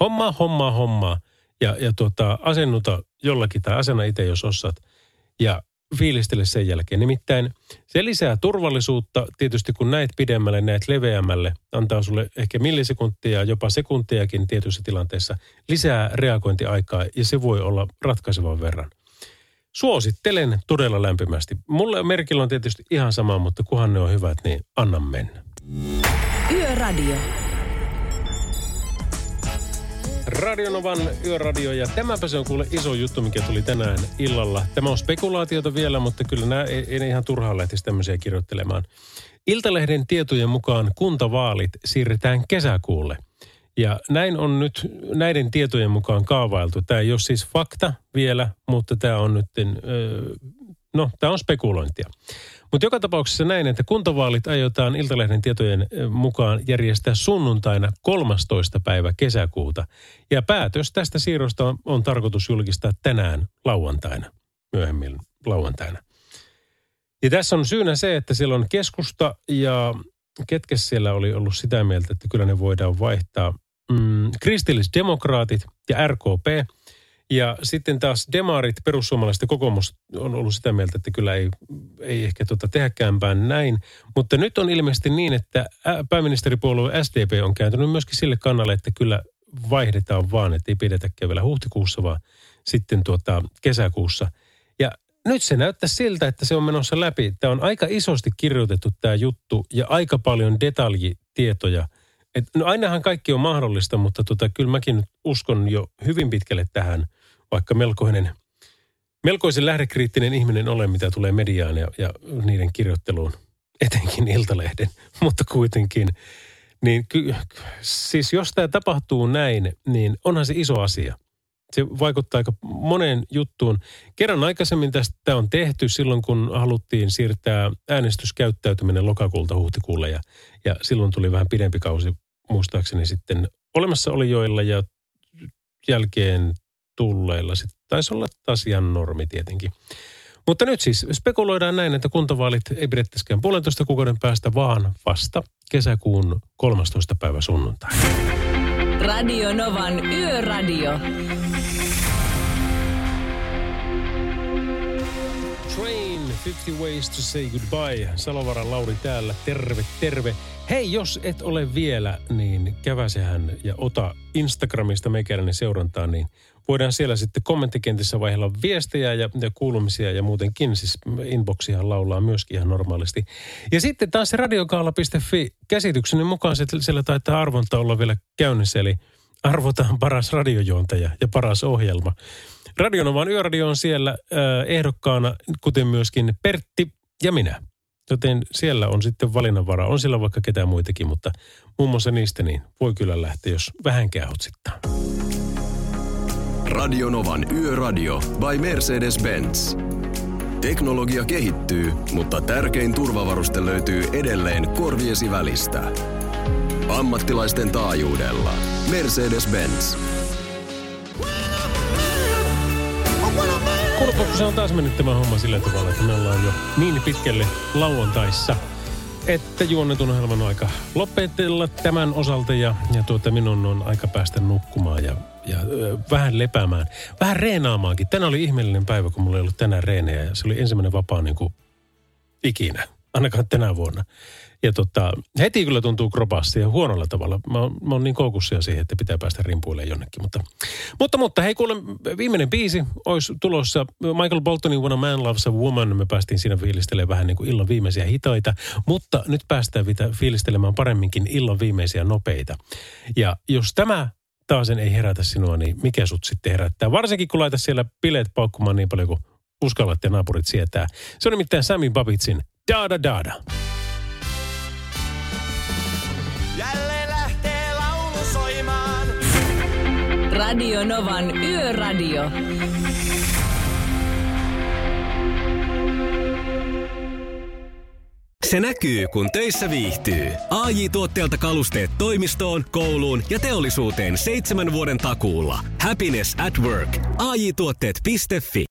Homma, homma, homma. Ja, ja tuota, asennuta jollakin tai asenna itse, jos osaat. Ja fiilistele sen jälkeen. Nimittäin se lisää turvallisuutta tietysti, kun näet pidemmälle, näet leveämmälle, antaa sulle ehkä millisekuntia, jopa sekuntiakin tietyissä tilanteissa, lisää reagointiaikaa ja se voi olla ratkaisevan verran. Suosittelen todella lämpimästi. Mulle merkillä on tietysti ihan sama, mutta kunhan ne on hyvät, niin anna mennä. Yöradio. Radionovan yöradio ja tämäpä se on kuule iso juttu, mikä tuli tänään illalla. Tämä on spekulaatiota vielä, mutta kyllä nämä ei, ei ihan turhaan lähtisi tämmöisiä kirjoittelemaan. Iltalehden tietojen mukaan kuntavaalit siirretään kesäkuulle. Ja näin on nyt näiden tietojen mukaan kaavailtu. Tämä ei ole siis fakta vielä, mutta tämä on nyt, No, tämä on spekulointia. Mutta joka tapauksessa näin, että kuntavaalit aiotaan Iltalehden tietojen eh, mukaan järjestää sunnuntaina 13. päivä kesäkuuta. Ja päätös tästä siirrosta on, tarkoitus julkistaa tänään lauantaina, myöhemmin lauantaina. Ja tässä on syynä se, että siellä on keskusta ja ketkä siellä oli ollut sitä mieltä, että kyllä ne voidaan vaihtaa. Mm, kristillisdemokraatit ja RKP – ja sitten taas demarit, perussuomalaiset ja kokoomus on ollut sitä mieltä, että kyllä ei, ei ehkä tota tehdäkäänpään näin. Mutta nyt on ilmeisesti niin, että pääministeripuolue SDP on kääntynyt myöskin sille kannalle, että kyllä vaihdetaan vaan, että ei pidetäkään vielä huhtikuussa, vaan sitten tuota kesäkuussa. Ja nyt se näyttää siltä, että se on menossa läpi. Tämä on aika isosti kirjoitettu tämä juttu ja aika paljon detaljitietoja. Et, no ainahan kaikki on mahdollista, mutta tota, kyllä mäkin uskon jo hyvin pitkälle tähän – vaikka melkoinen, melkoisen lähdekriittinen ihminen olen, mitä tulee mediaan ja, ja niiden kirjoitteluun, etenkin Iltalehden, mutta kuitenkin. Niin ky, siis jos tämä tapahtuu näin, niin onhan se iso asia. Se vaikuttaa aika moneen juttuun. Kerran aikaisemmin tästä on tehty silloin, kun haluttiin siirtää äänestyskäyttäytyminen lokakuulta huhtikuulle ja, ja silloin tuli vähän pidempi kausi muistaakseni sitten olemassa olijoilla ja jälkeen tulleilla. Sitten taisi olla taas ihan normi tietenkin. Mutta nyt siis spekuloidaan näin, että kuntavaalit ei pidettäisikään puolentoista kuukauden päästä, vaan vasta kesäkuun 13. päivä sunnuntai. Radio Novan Yöradio. 50 Ways to Say Goodbye. Salovaran Lauri täällä. Terve, terve. Hei, jos et ole vielä, niin käväsehän ja ota Instagramista meikäläinen seurantaa, niin voidaan siellä sitten kommenttikentissä vaihella viestejä ja, ja kuulumisia ja muutenkin. Siis inboxihan laulaa myöskin ihan normaalisti. Ja sitten taas radiokaala.fi käsitykseni mukaan siellä taitaa arvonta olla vielä käynnissä. Eli arvotaan paras radiojuontaja ja paras ohjelma. Radionovan yöradio on siellä ehdokkaana, kuten myöskin Pertti ja minä. Joten siellä on sitten valinnanvara. On siellä vaikka ketään muitakin, mutta muun muassa niistä niin voi kyllä lähteä, jos vähän kähotsittaa. Radionovan Yöradio by Mercedes-Benz. Teknologia kehittyy, mutta tärkein turvavaruste löytyy edelleen korviesi välistä. Ammattilaisten taajuudella. Mercedes-Benz. Kuulutko, se on taas mennyt tämä homma sillä tavalla, että me ollaan jo niin pitkälle lauantaissa, että juonnetun ohjelman aika lopetella tämän osalta ja, ja tuota, minun on aika päästä nukkumaan ja, ja ö, vähän lepäämään. Vähän reenaamaankin. Tänään oli ihmeellinen päivä, kun mulla ei ollut tänään reenejä ja se oli ensimmäinen vapaa niin kuin ikinä, ainakaan tänä vuonna. Ja tota, heti kyllä tuntuu kropassa ja huonolla tavalla. Mä mä oon niin koukussia siihen, että pitää päästä rimpuilemaan jonnekin. Mutta, mutta, mutta hei kuule, viimeinen biisi olisi tulossa. Michael Boltonin When a Man Loves a Woman. Me päästiin siinä fiilistelemään vähän niin kuin illan viimeisiä hitaita. Mutta nyt päästään fiilistelemään paremminkin illan viimeisiä nopeita. Ja jos tämä taas ei herätä sinua, niin mikä sut sitten herättää? Varsinkin kun laitat siellä bileet paukkumaan niin paljon kuin uskallat ja naapurit sietää. Se on nimittäin Sami Babitsin Dada Dada. Radio Novan Yöradio. Se näkyy, kun töissä viihtyy. ai tuotteelta kalusteet toimistoon, kouluun ja teollisuuteen seitsemän vuoden takuulla. Happiness at work. AJ-tuotteet.fi